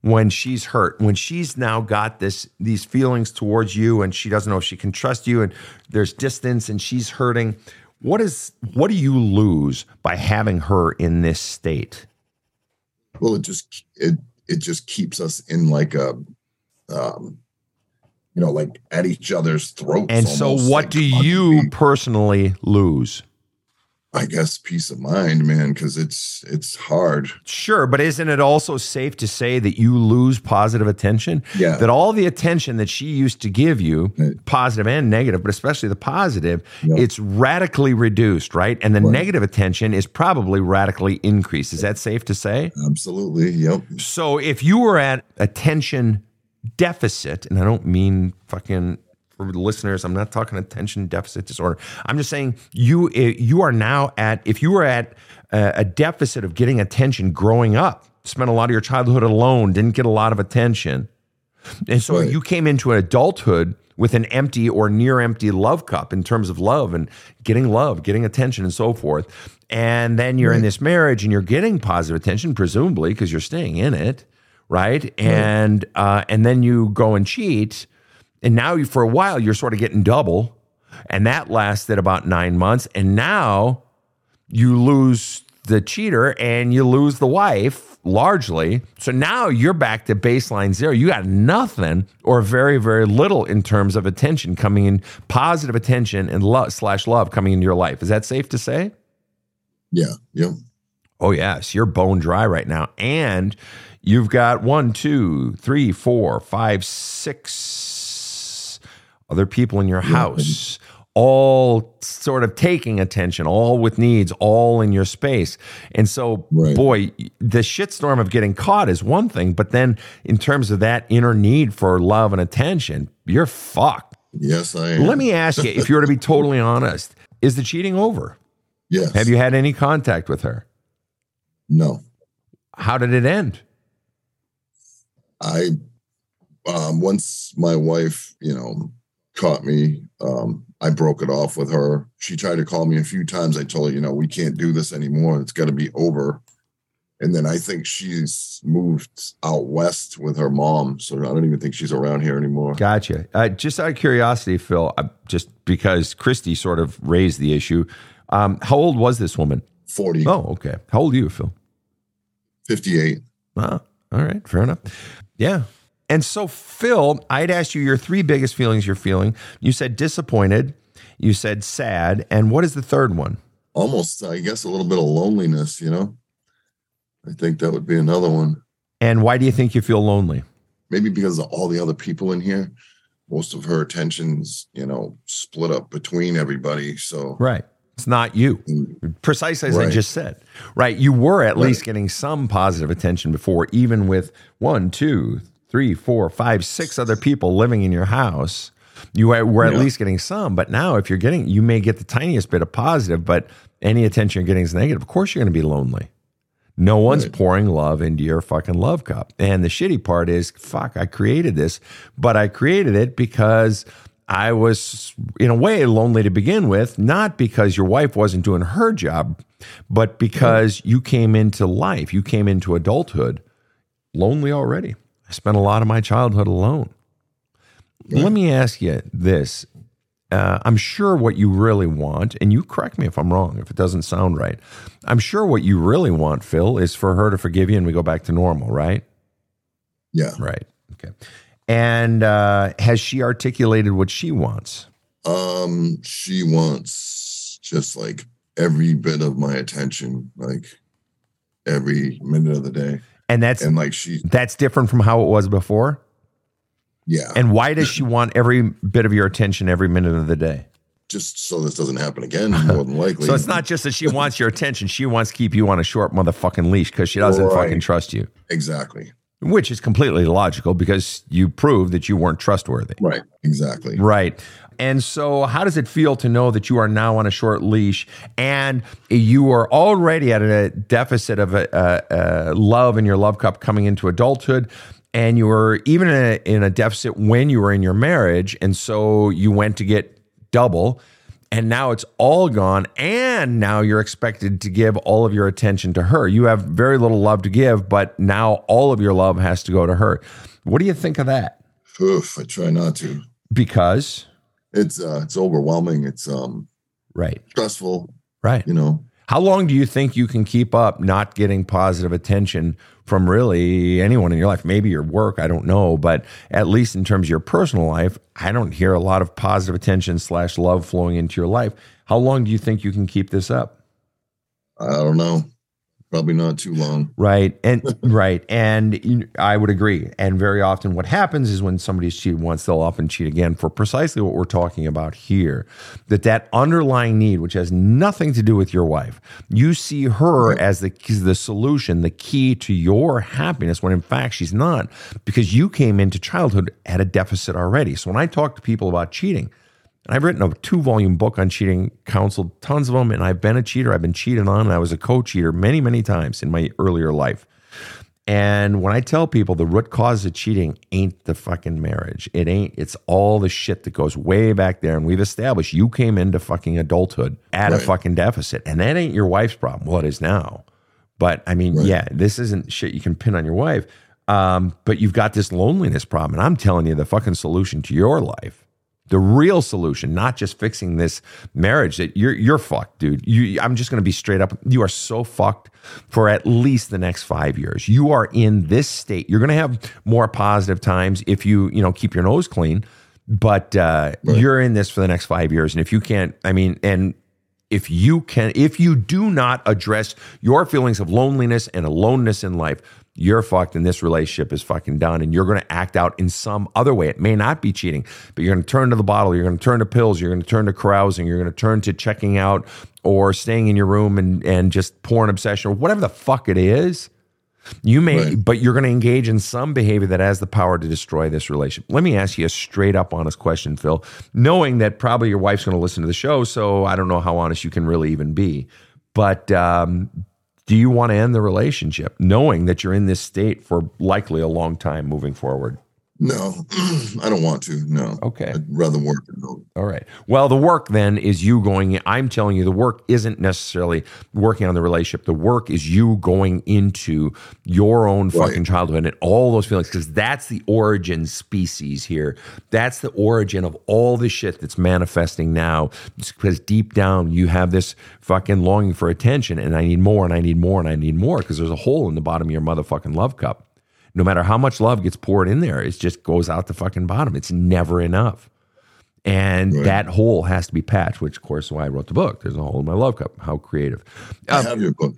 when she's hurt when she's now got this these feelings towards you and she doesn't know if she can trust you and there's distance and she's hurting what is what do you lose by having her in this state Well, it just it it just keeps us in like a um you know, like at each other's throats. And so, what like, do you personally lose? I guess peace of mind, man, because it's it's hard. Sure, but isn't it also safe to say that you lose positive attention? Yeah. That all the attention that she used to give you, Right. positive and negative, but especially the positive, Yeah. it's radically reduced, right? And the Right. negative attention is probably radically increased. Is that safe to say? Absolutely. Yep. So if you were at attention deficit, and I don't mean fucking for listeners, I'm not talking attention deficit disorder. I'm just saying you eh, you are now at if you were at a, a deficit of getting attention growing up, spent a lot of your childhood alone, didn't get a lot of attention, and so Right. you came into an adulthood with an empty or near empty love cup in terms of love and getting love, getting attention, and so forth. And then you're in this marriage and you're getting positive attention, presumably because you're staying in it, right? And uh, and then you go and cheat, and now you for a while you're sort of getting double, and that lasted about nine months, and now you lose the cheater and you lose the wife largely. So now you're back to baseline zero. You got nothing or very, very little in terms of attention coming in, positive attention and love slash love coming into your life. Is that safe to say? Yeah. Yep. Oh, yes. You're bone dry right now. And you've got one, two, three, four, five, six other people in your house, all sort of taking attention, all with needs, all in your space. And so, Right. boy, the shitstorm of getting caught is one thing. But then, in terms of that inner need for love and attention, you're fucked. Yes, I am. Let me ask you if you were to be totally honest, is the cheating over? Yes. Have you had any contact with her? No. How did it end? I um once my wife, you know, caught me, um, I broke it off with her. She tried to call me a few times. I told her, you know, we can't do this anymore. It's got to be over. And then I think she's moved out west with her mom, so I don't even think she's around here anymore. Gotcha. Uh, just out of curiosity, Phil, uh, just because Kristi sort of raised the issue, um, how old was this woman? 40, Oh, okay. How old are you, Phil? 58. Ah, all right, fair enough. Yeah. And so, Phil, I'd asked you your three biggest feelings you're feeling. You said disappointed, you said sad, and what is the third one? Almost, I guess, a little bit of loneliness, you know? I think that would be another one. And why do you think you feel lonely? maybe because of all the other people in here most of her attention's you know split up between everybody so Right. It's not you. Mm. Precisely as I just said. Right. You were at Right. least getting some positive attention before, even with one, two, three, four, five, six other people living in your house. You were at Yeah. least getting some, but now if you're getting, you may get the tiniest bit of positive, but any attention you're getting is negative. Of course, you're going to be lonely. No one's Right. pouring love into your fucking love cup. And the shitty part is, fuck, I created this, but I created it because I was, in a way, lonely to begin with, not because your wife wasn't doing her job, but because you came into life, you came into adulthood lonely already. I spent a lot of my childhood alone. Let me ask you this. Uh, I'm sure what you really want, and you correct me if I'm wrong, if it doesn't sound right. I'm sure what you really want, Phil, is for her to forgive you and we go back to normal, right? yeah Right. Okay. And uh, has she articulated what she wants? um she wants just like every bit of my attention like every minute of the day And that's and like she that's different from how it was before. yeah And why does she want every bit of your attention every minute of the day? just so this doesn't happen again more than likely So it's not just that she wants your attention; she wants to keep you on a short motherfucking leash because she doesn't Right. fucking trust you. exactly Which is completely logical because you proved that you weren't trustworthy. right exactly Right. And so, how does it feel to know that you are now on a short leash and you are already at a deficit of a, a, a love in your love cup coming into adulthood? And you were even in a, in a deficit when you were in your marriage. And so, you went to get double. And now it's all gone. And now you're expected to give all of your attention to her. You have very little love to give, but now all of your love has to go to her. What do you think of that? Oof, i try not to Because, it's uh it's overwhelming it's um right, stressful right. you know How long do you think you can keep up not getting positive attention from really anyone in your life? Maybe your work, I don't know, but at least in terms of your personal life, I don't hear a lot of positive attention slash love flowing into your life. How long do you think you can keep this up? I don't know. Probably not too long. Right. And right. And I would agree. And very often what happens is when somebody's cheated once, they'll often cheat again for precisely what we're talking about here. That that underlying need, which has nothing to do with your wife, you see her mm-hmm. as the the solution, the key to your happiness, when in fact she's not, because you came into childhood at a deficit already. So when I talk to people about cheating, and I've written a two volume book on cheating, counseled tons of them, and I've been a cheater. I've been cheated on, and I was a co cheater many, many times in my earlier life. And when I tell people the root cause of cheating ain't the fucking marriage, it ain't, it's all the shit that goes way back there. And we've established you came into fucking adulthood at a fucking deficit. And that ain't your wife's problem. Well, it is now. But I mean, yeah, this isn't shit you can pin on your wife. Um, but you've got this loneliness problem. And I'm telling you, the fucking solution to your life, the real solution, not just fixing this marriage that you're you're fucked, dude. You I'm just gonna be straight up. You are so fucked for at least the next five years. You are in this state. You're gonna have more positive times if you, you know, keep your nose clean. But uh, you're in this for the next five years. And if you can't, I mean, and if you can if you do not address your feelings of loneliness and aloneness in life you're fucked and this relationship is fucking done and you're going to act out in some other way it may not be cheating but you're going to turn to the bottle you're going to turn to pills you're going to turn to carousing you're going to turn to checking out or staying in your room and and just porn obsession or whatever the fuck it is you may, Right. but you're going to engage in some behavior that has the power to destroy this relationship. Let me ask you a straight up honest question, Phil, knowing that probably your wife's going to listen to the show. So I don't know how honest you can really even be. But um, do you want to end the relationship knowing that you're in this state for likely a long time moving forward? No, I don't want to. No. Okay. I'd rather work. All right. Well, the work then is you going. I'm telling you, the work isn't necessarily working on the relationship. The work is you going into your own fucking childhood and all those feelings, because that's the origin species here. That's the origin of all the shit that's manifesting now. Because deep down, you have this fucking longing for attention, and I need more, and I need more, and I need more, because there's a hole in the bottom of your motherfucking love cup. No matter how much love gets poured in there, it just goes out the fucking bottom. It's never enough. And Right. that hole has to be patched, which, of course, is why I wrote the book. There's a hole in my love cup. How creative. I Um, have your book.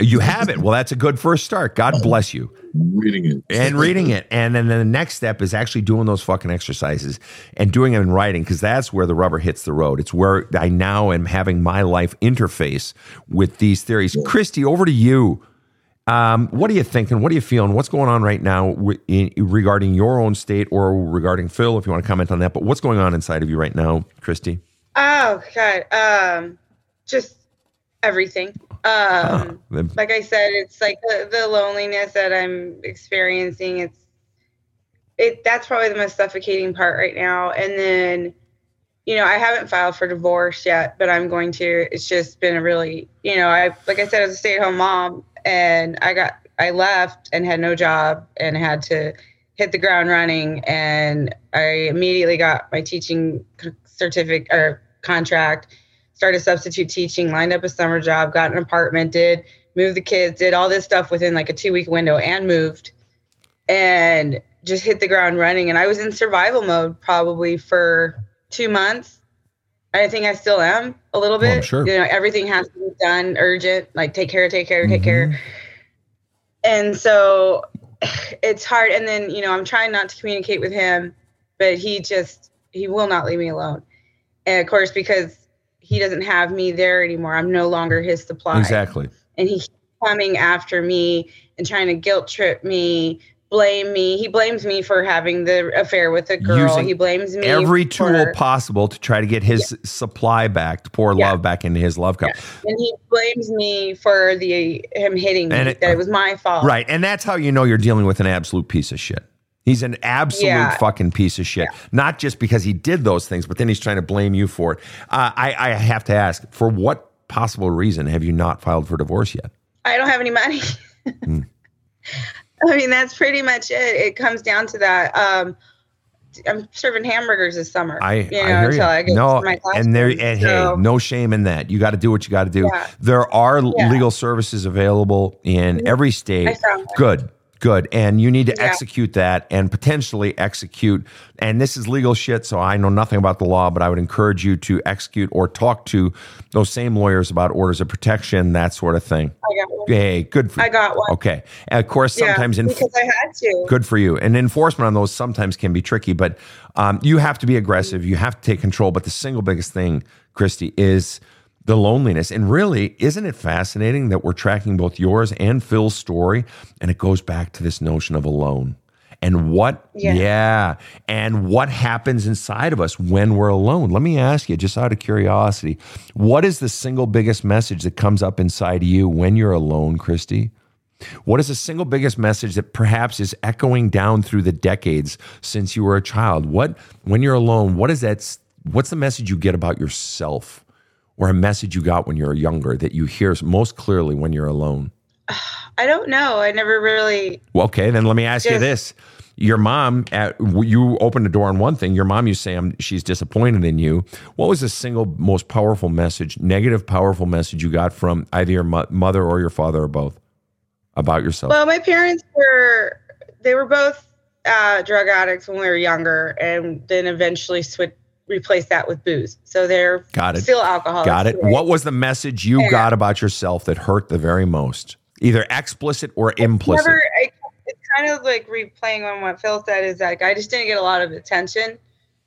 you have it. Well, that's a good first start. God bless you. Reading it. And reading it. And then the next step is actually doing those fucking exercises and doing them in writing because that's where the rubber hits the road. It's where I now am having my life interface with these theories. Kristi, over to you. Um, what are you thinking? What are you feeling? What's going on right now in, regarding your own state or regarding Phil, if you want to comment on that? But what's going on inside of you right now, Kristi? Oh God, um, just everything. Um, The- like I said, it's like the, the loneliness that I'm experiencing. It's it that's probably the most suffocating part right now. And then, you know, I haven't filed for divorce yet, but I'm going to. It's just been a really, you know, I like I said, as a stay at home mom, and I got I left and had no job and had to hit the ground running, and I immediately got my teaching certificate or contract started substitute teaching, lined up a summer job, got an apartment, did move the kids, did all this stuff within like a two week window and moved and just hit the ground running. And I was in survival mode probably for two months. I think I still am a little oh, Well, bit. sure. You know, everything has to be done urgent, like take care, take care, take care. Mm-hmm. And so it's hard. And then, you know, I'm trying not to communicate with him, but he just, he will not leave me alone. And of course, because he doesn't have me there anymore, I'm no longer his supply. Exactly. And he's coming after me and trying to guilt trip me, blame me. He blames me for having the affair with a girl. Using he blames me Every tool for- possible to try to get his supply back, to pour Yeah. love back into his love cup. and he blames me for the him hitting me. It- that it was my fault. Right. And that's how you know you're dealing with an absolute piece of shit. He's an absolute Yeah. fucking piece of shit. Not just because he did those things, but then he's trying to blame you for it. Uh, I, I have to ask, for what possible reason have you not filed for divorce yet? I don't have any money. Hmm. I mean, that's pretty much it. It comes down to that. Um, I'm serving hamburgers this summer. I, you know, I hear until you. I get no, and there, and So, hey, no shame in that. You got to do what you got to do. Yeah. There are Yeah. legal services available in every state. I found that. Good, good, and you need to Yeah. execute that and potentially execute. And this is legal shit, so I know nothing about the law, but I would encourage you to execute or talk to those same lawyers about orders of protection, that sort of thing. I got one. Hey, good for you. I got one. Okay, and of course, sometimes in because I had to. good for you. And enforcement on those sometimes can be tricky, but um, you have to be aggressive. You have to take control. But the single biggest thing, Kristi, is the loneliness. And really, isn't it fascinating that we're tracking both yours and Phil's story? And it goes back to this notion of alone. And what, Yeah. yeah, and what happens inside of us when we're alone? Let me ask you, just out of curiosity, what is the single biggest message that comes up inside of you when you're alone, Kristi? What is the single biggest message that perhaps is echoing down through the decades since you were a child? What, when you're alone, what is that? What's the message you get about yourself, or a message you got when you were younger that you hear most clearly when you're alone? I don't know. I never really. Well, okay, then let me ask you this: Your mom, at, you opened the door on one thing. Your mom, you say um, she's disappointed in you. What was the single most powerful message, negative, powerful message you got from either your mo- mother or your father or both about yourself? Well, my parents were. They were both uh, drug addicts when we were younger, and then eventually switch replaced that with booze. So they're Got it. still alcoholics. Got it. today. What was the message you Yeah. got about yourself that hurt the very most? Either explicit or implicit. Never. I, it's kind of like replaying on what Phil said. Is like I just didn't get a lot of attention,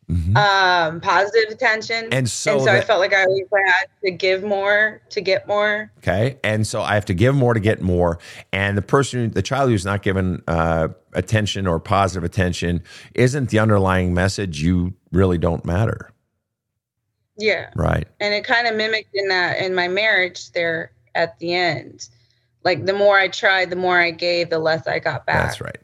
Mhm. um, positive attention, And so and so I felt like I always had to give more to get more. Okay. And so I have to give more to get more. And the person, the child who's not given uh, attention or positive attention, isn't the underlying message you really don't matter. Yeah. Right. and it kind of mimicked in that in my marriage there at the end like the more i tried the more i gave the less i got back That's right.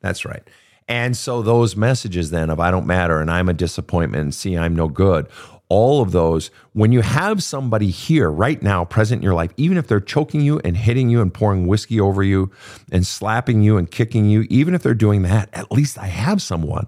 That's right. And so those messages then of I don't matter and I'm a disappointment and see I'm no good, all of those, when you have somebody here right now present in your life, even if they're choking you and hitting you and pouring whiskey over you and slapping you and kicking you, even if they're doing that, at least I have someone.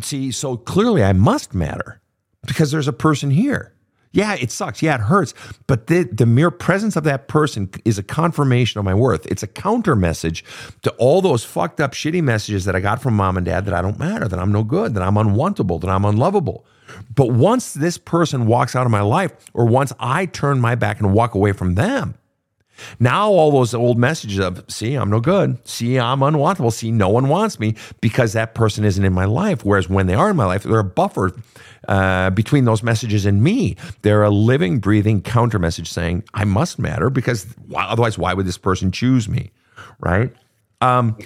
See, so clearly I must matter because there's a person here. Yeah, it sucks. Yeah, it hurts. But the, the mere presence of that person is a confirmation of my worth. It's a counter message to all those fucked up, shitty messages that I got from mom and dad that I don't matter, that I'm no good, that I'm unwantable, that I'm unlovable. But once this person walks out of my life, or once I turn my back and walk away from them, now all those old messages of see I'm no good, see I'm unwantable, see no one wants me because that person isn't in my life. Whereas when they are in my life, they're a buffer uh, between those messages and me. They're a living, breathing counter message saying I must matter because why, otherwise, why would this person choose me, right? Um,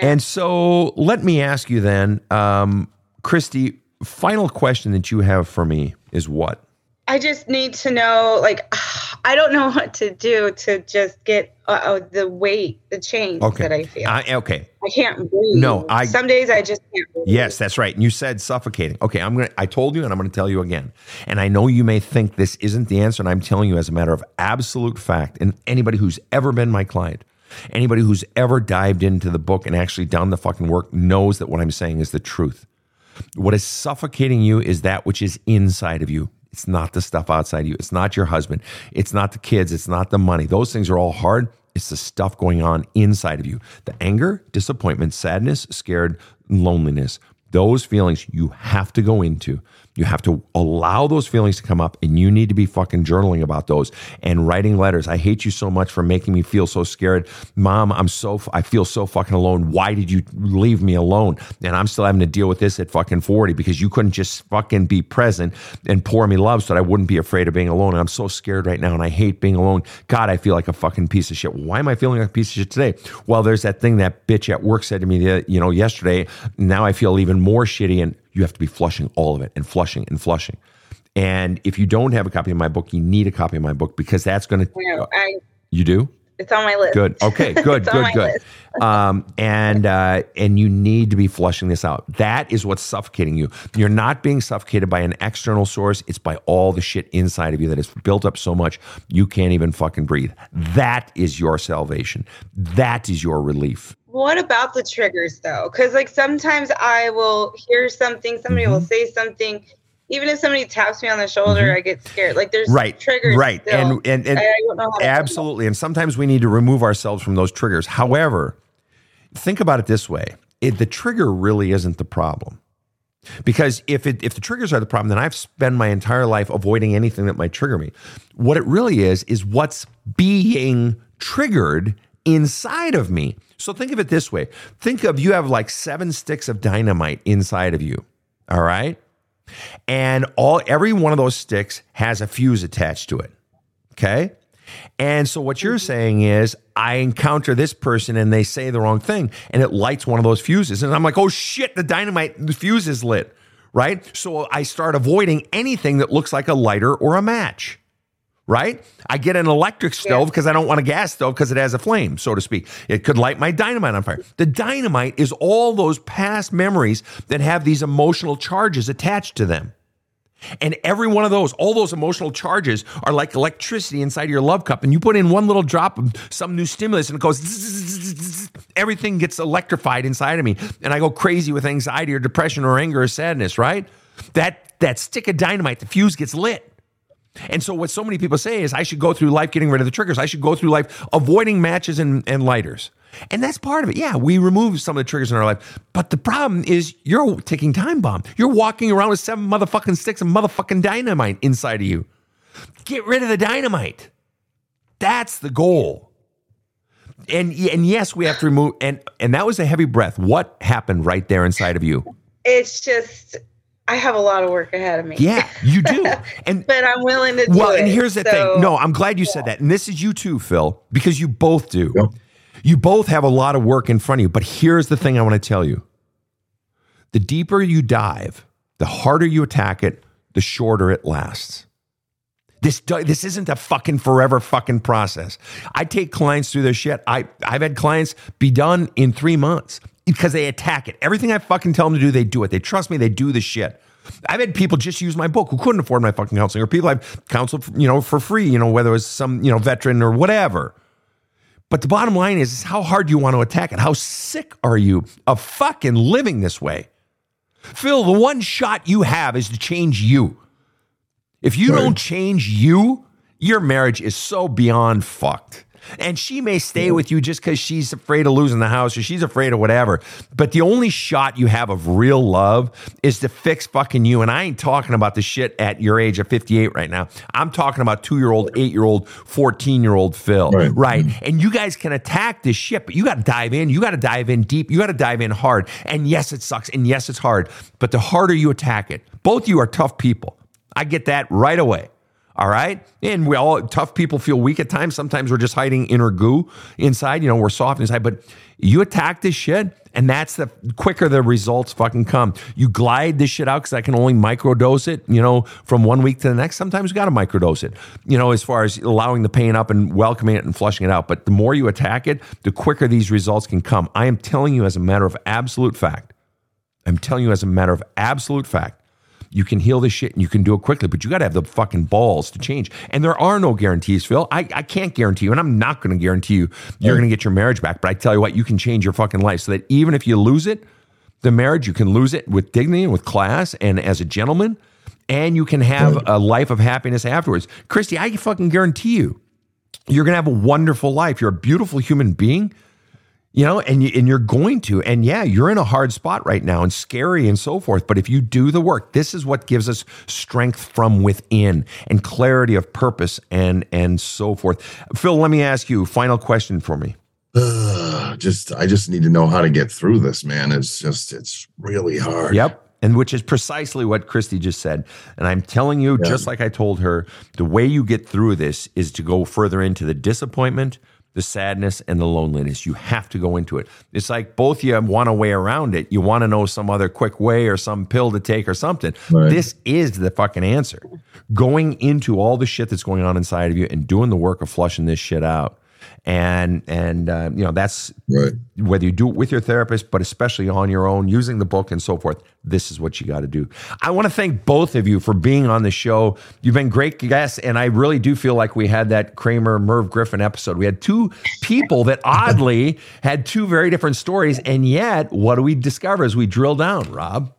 And so let me ask you then, um, Kristi. Final question that you have for me is what? I just need to know like i don't know what to do to just get uh, uh, the weight the change Okay. that i feel I, I, can't breathe No, I- some days i just can't breathe. Yes, that's right. And you said suffocating. Okay, I'm gonna. I told you, and I'm gonna tell you again. And I know you may think this isn't the answer, and I'm telling you as a matter of absolute fact. And anybody who's ever been my client, anybody who's ever dived into the book and actually done the fucking work, knows that what I'm saying is the truth. What is suffocating you is that which is inside of you. It's not the stuff outside you. It's not your husband. It's not the kids. It's not the money. Those things are all hard. It's the stuff going on inside of you the anger, disappointment, sadness, scared, loneliness. Those feelings you have to go into. You have to allow those feelings to come up, and you need to be fucking journaling about those and writing letters. I hate you so much for making me feel so scared. Mom, I'm so, I feel so fucking alone. Why did you leave me alone? And I'm still having to deal with this at fucking 40 because you couldn't just fucking be present and pour me love so that I wouldn't be afraid of being alone. And I'm so scared right now and I hate being alone. God, I feel like a fucking piece of shit. Why am I feeling like a piece of shit today? Well, there's that thing that bitch at work said to me, you know, yesterday. Now I feel even more shitty and you have to be flushing all of it and flushing and flushing. And if you don't have a copy of my book, you need a copy of my book because that's going to. You know, I, You do it's on my list good. Okay, good, good, good. Um, and uh, and you need to be flushing this out. That is what's suffocating you. You're not being suffocated by an external source. It's by all the shit inside of you that is built up so much you can't even fucking breathe. That is your salvation. That is your relief. What about the triggers though? Because like sometimes I will hear something, somebody will Mhm. say something. Even if somebody taps me on the shoulder, Mhm. I get scared. Like there's Right. triggers. Right. still. And and, and I, I don't know how Absolutely. And sometimes we need to remove ourselves from those triggers. However, think about it this way it, the trigger really isn't the problem. Because if it, if the triggers are the problem, then I've spent my entire life avoiding anything that might trigger me. What it really is is what's being triggered inside of me. So think of it this way. Think of you have like seven sticks of dynamite inside of you. All right? And all every one of those sticks has a fuse attached to it. Okay? And so what you're mm-hmm. saying is, I encounter this person and they say the wrong thing and it lights one of those fuses. And I'm like, oh shit, the dynamite, the fuse is lit, right? So I start avoiding anything that looks like a lighter or a match, right? I get an electric stove because I don't want a gas stove because it has a flame, so to speak. It could light my dynamite on fire. The dynamite is all those past memories that have these emotional charges attached to them. And every one of those, all those emotional charges are like electricity inside your love cup. And you put in one little drop of some new stimulus and it goes, zzz, everything gets electrified inside of me. And I go crazy with anxiety or depression or anger or sadness, right? That, that stick of dynamite, the fuse gets lit. And so, what so many people say is, I should go through life getting rid of the triggers. I should go through life avoiding matches and, and lighters. And that's part of it. Yeah, we remove some of the triggers in our life. But the problem is, you're a ticking time bomb. You're walking around with seven motherfucking sticks of motherfucking dynamite inside of you. Get rid of the dynamite. That's the goal. And, and yes, we have to remove, and, and that was a heavy breath. What happened right there inside of you? It's just I have a lot of work ahead of me. Yeah, you do. And but I'm willing to do Well, and here's the So, thing. No, I'm glad you said that. And this is you too, Phil, because you both do. Yep. You both have a lot of work in front of you. But here's the thing I want to tell you the deeper you dive, the harder you attack it, the shorter it lasts. This, do- this isn't a fucking forever fucking process. I take clients through this shit. I, I've had clients be done in three months because they attack it. Everything I fucking tell them to do, they do it. They trust me, they do the shit. I've had people just use my book who couldn't afford my fucking counseling, or people I've counseled, you know, for free, you know, whether it was some, you know, veteran or whatever. But the bottom line is, is how hard do you want to attack it? How sick are you of fucking living this way? Phil, the one shot you have is to change you. If you don't change you, your marriage is so beyond fucked. And she may stay with you just because she's afraid of losing the house or she's afraid of whatever. But the only shot you have of real love is to fix fucking you. And I ain't talking about the shit at your age of 58 right now. I'm talking about two year old, eight year old, 14 year old Phil. Right. right. Mm-hmm. And you guys can attack this shit, but you got to dive in. You got to dive in deep. You got to dive in hard. And yes, it sucks. And yes, it's hard. But the harder you attack it, both of you are tough people. I get that right away. All right. And we all tough people feel weak at times. Sometimes we're just hiding inner goo inside. You know, we're soft inside. But you attack this shit, and that's the quicker the results fucking come. You glide this shit out because I can only microdose it, you know, from one week to the next. Sometimes you got to microdose it, you know, as far as allowing the pain up and welcoming it and flushing it out. But the more you attack it, the quicker these results can come. I am telling you as a matter of absolute fact. I'm telling you as a matter of absolute fact. You can heal this shit and you can do it quickly, but you got to have the fucking balls to change. And there are no guarantees, Phil. I, I can't guarantee you, and I'm not going to guarantee you you're going to get your marriage back. But I tell you what, you can change your fucking life so that even if you lose it, the marriage, you can lose it with dignity and with class and as a gentleman, and you can have a life of happiness afterwards. Kristi, I fucking guarantee you, you're going to have a wonderful life. You're a beautiful human being you know and you, and you're going to and yeah you're in a hard spot right now and scary and so forth but if you do the work this is what gives us strength from within and clarity of purpose and and so forth phil let me ask you final question for me just I just need to know how to get through this, man. It's just it's really hard. Yep. And which is precisely what Kristi just said. And I'm telling you, Yeah. just like I told her, the way you get through this is to go further into the disappointment, the sadness, and the loneliness. You have to go into it. It's like both you want a way around it. You want to know some other quick way or some pill to take or something. Right. This is the fucking answer. Going into all the shit that's going on inside of you and doing the work of flushing this shit out. And and uh, you know that's Right. whether you do it with your therapist, but especially on your own, using the book and so forth. This is what you got to do. I want to thank both of you for being on the show. You've been great guests, and I really do feel like we had that Kramer Merv Griffin episode. We had two people that oddly had two very different stories, and yet what do we discover as we drill down, Rob?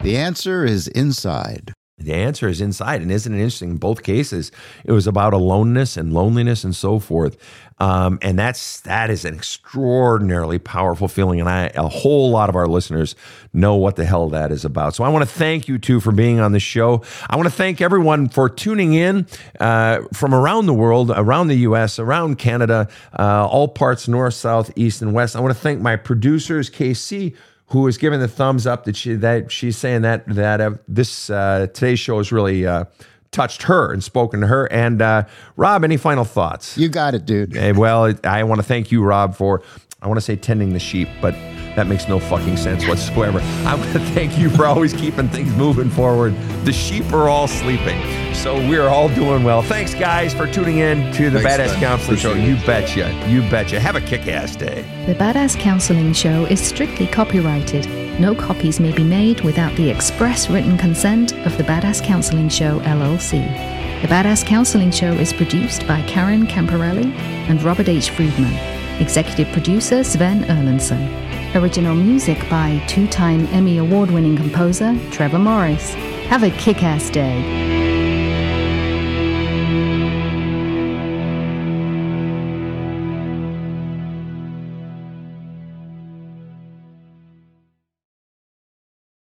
The answer is inside. The answer is inside. And isn't it interesting? In both cases, it was about aloneness and loneliness and so forth. Um, and that's that is an extraordinarily powerful feeling. And I a whole lot of our listeners know what the hell that is about. So I want to thank you two for being on the show. I want to thank everyone for tuning in uh, from around the world, around the US, around Canada, uh, all parts north, south, east, and west. I want to thank my producers, KC who is giving the thumbs up that she that she's saying that that uh, this uh, today's show is really uh, touched her and spoken to her. And uh, Rob, any final thoughts? You got it, dude. Eh, well, I want to thank you, Rob, for I want to say tending the sheep, but that makes no fucking sense whatsoever. I want to thank you for always keeping things moving forward. The sheep are all sleeping, so we're all doing well. Thanks, guys, for tuning in to the Thanks, Badass man. Counseling Show. You betcha. You betcha. Have a kick-ass day. The Badass Counseling Show is strictly copyrighted. No copies may be made without the express written consent of the Badass Counseling Show LLC. The Badass Counseling Show is produced by Karen Camparelli and Robert H. Friedman. Executive producer Sven Erlandson. Original music by two time Emmy Award winning composer Trevor Morris. Have a kick ass day.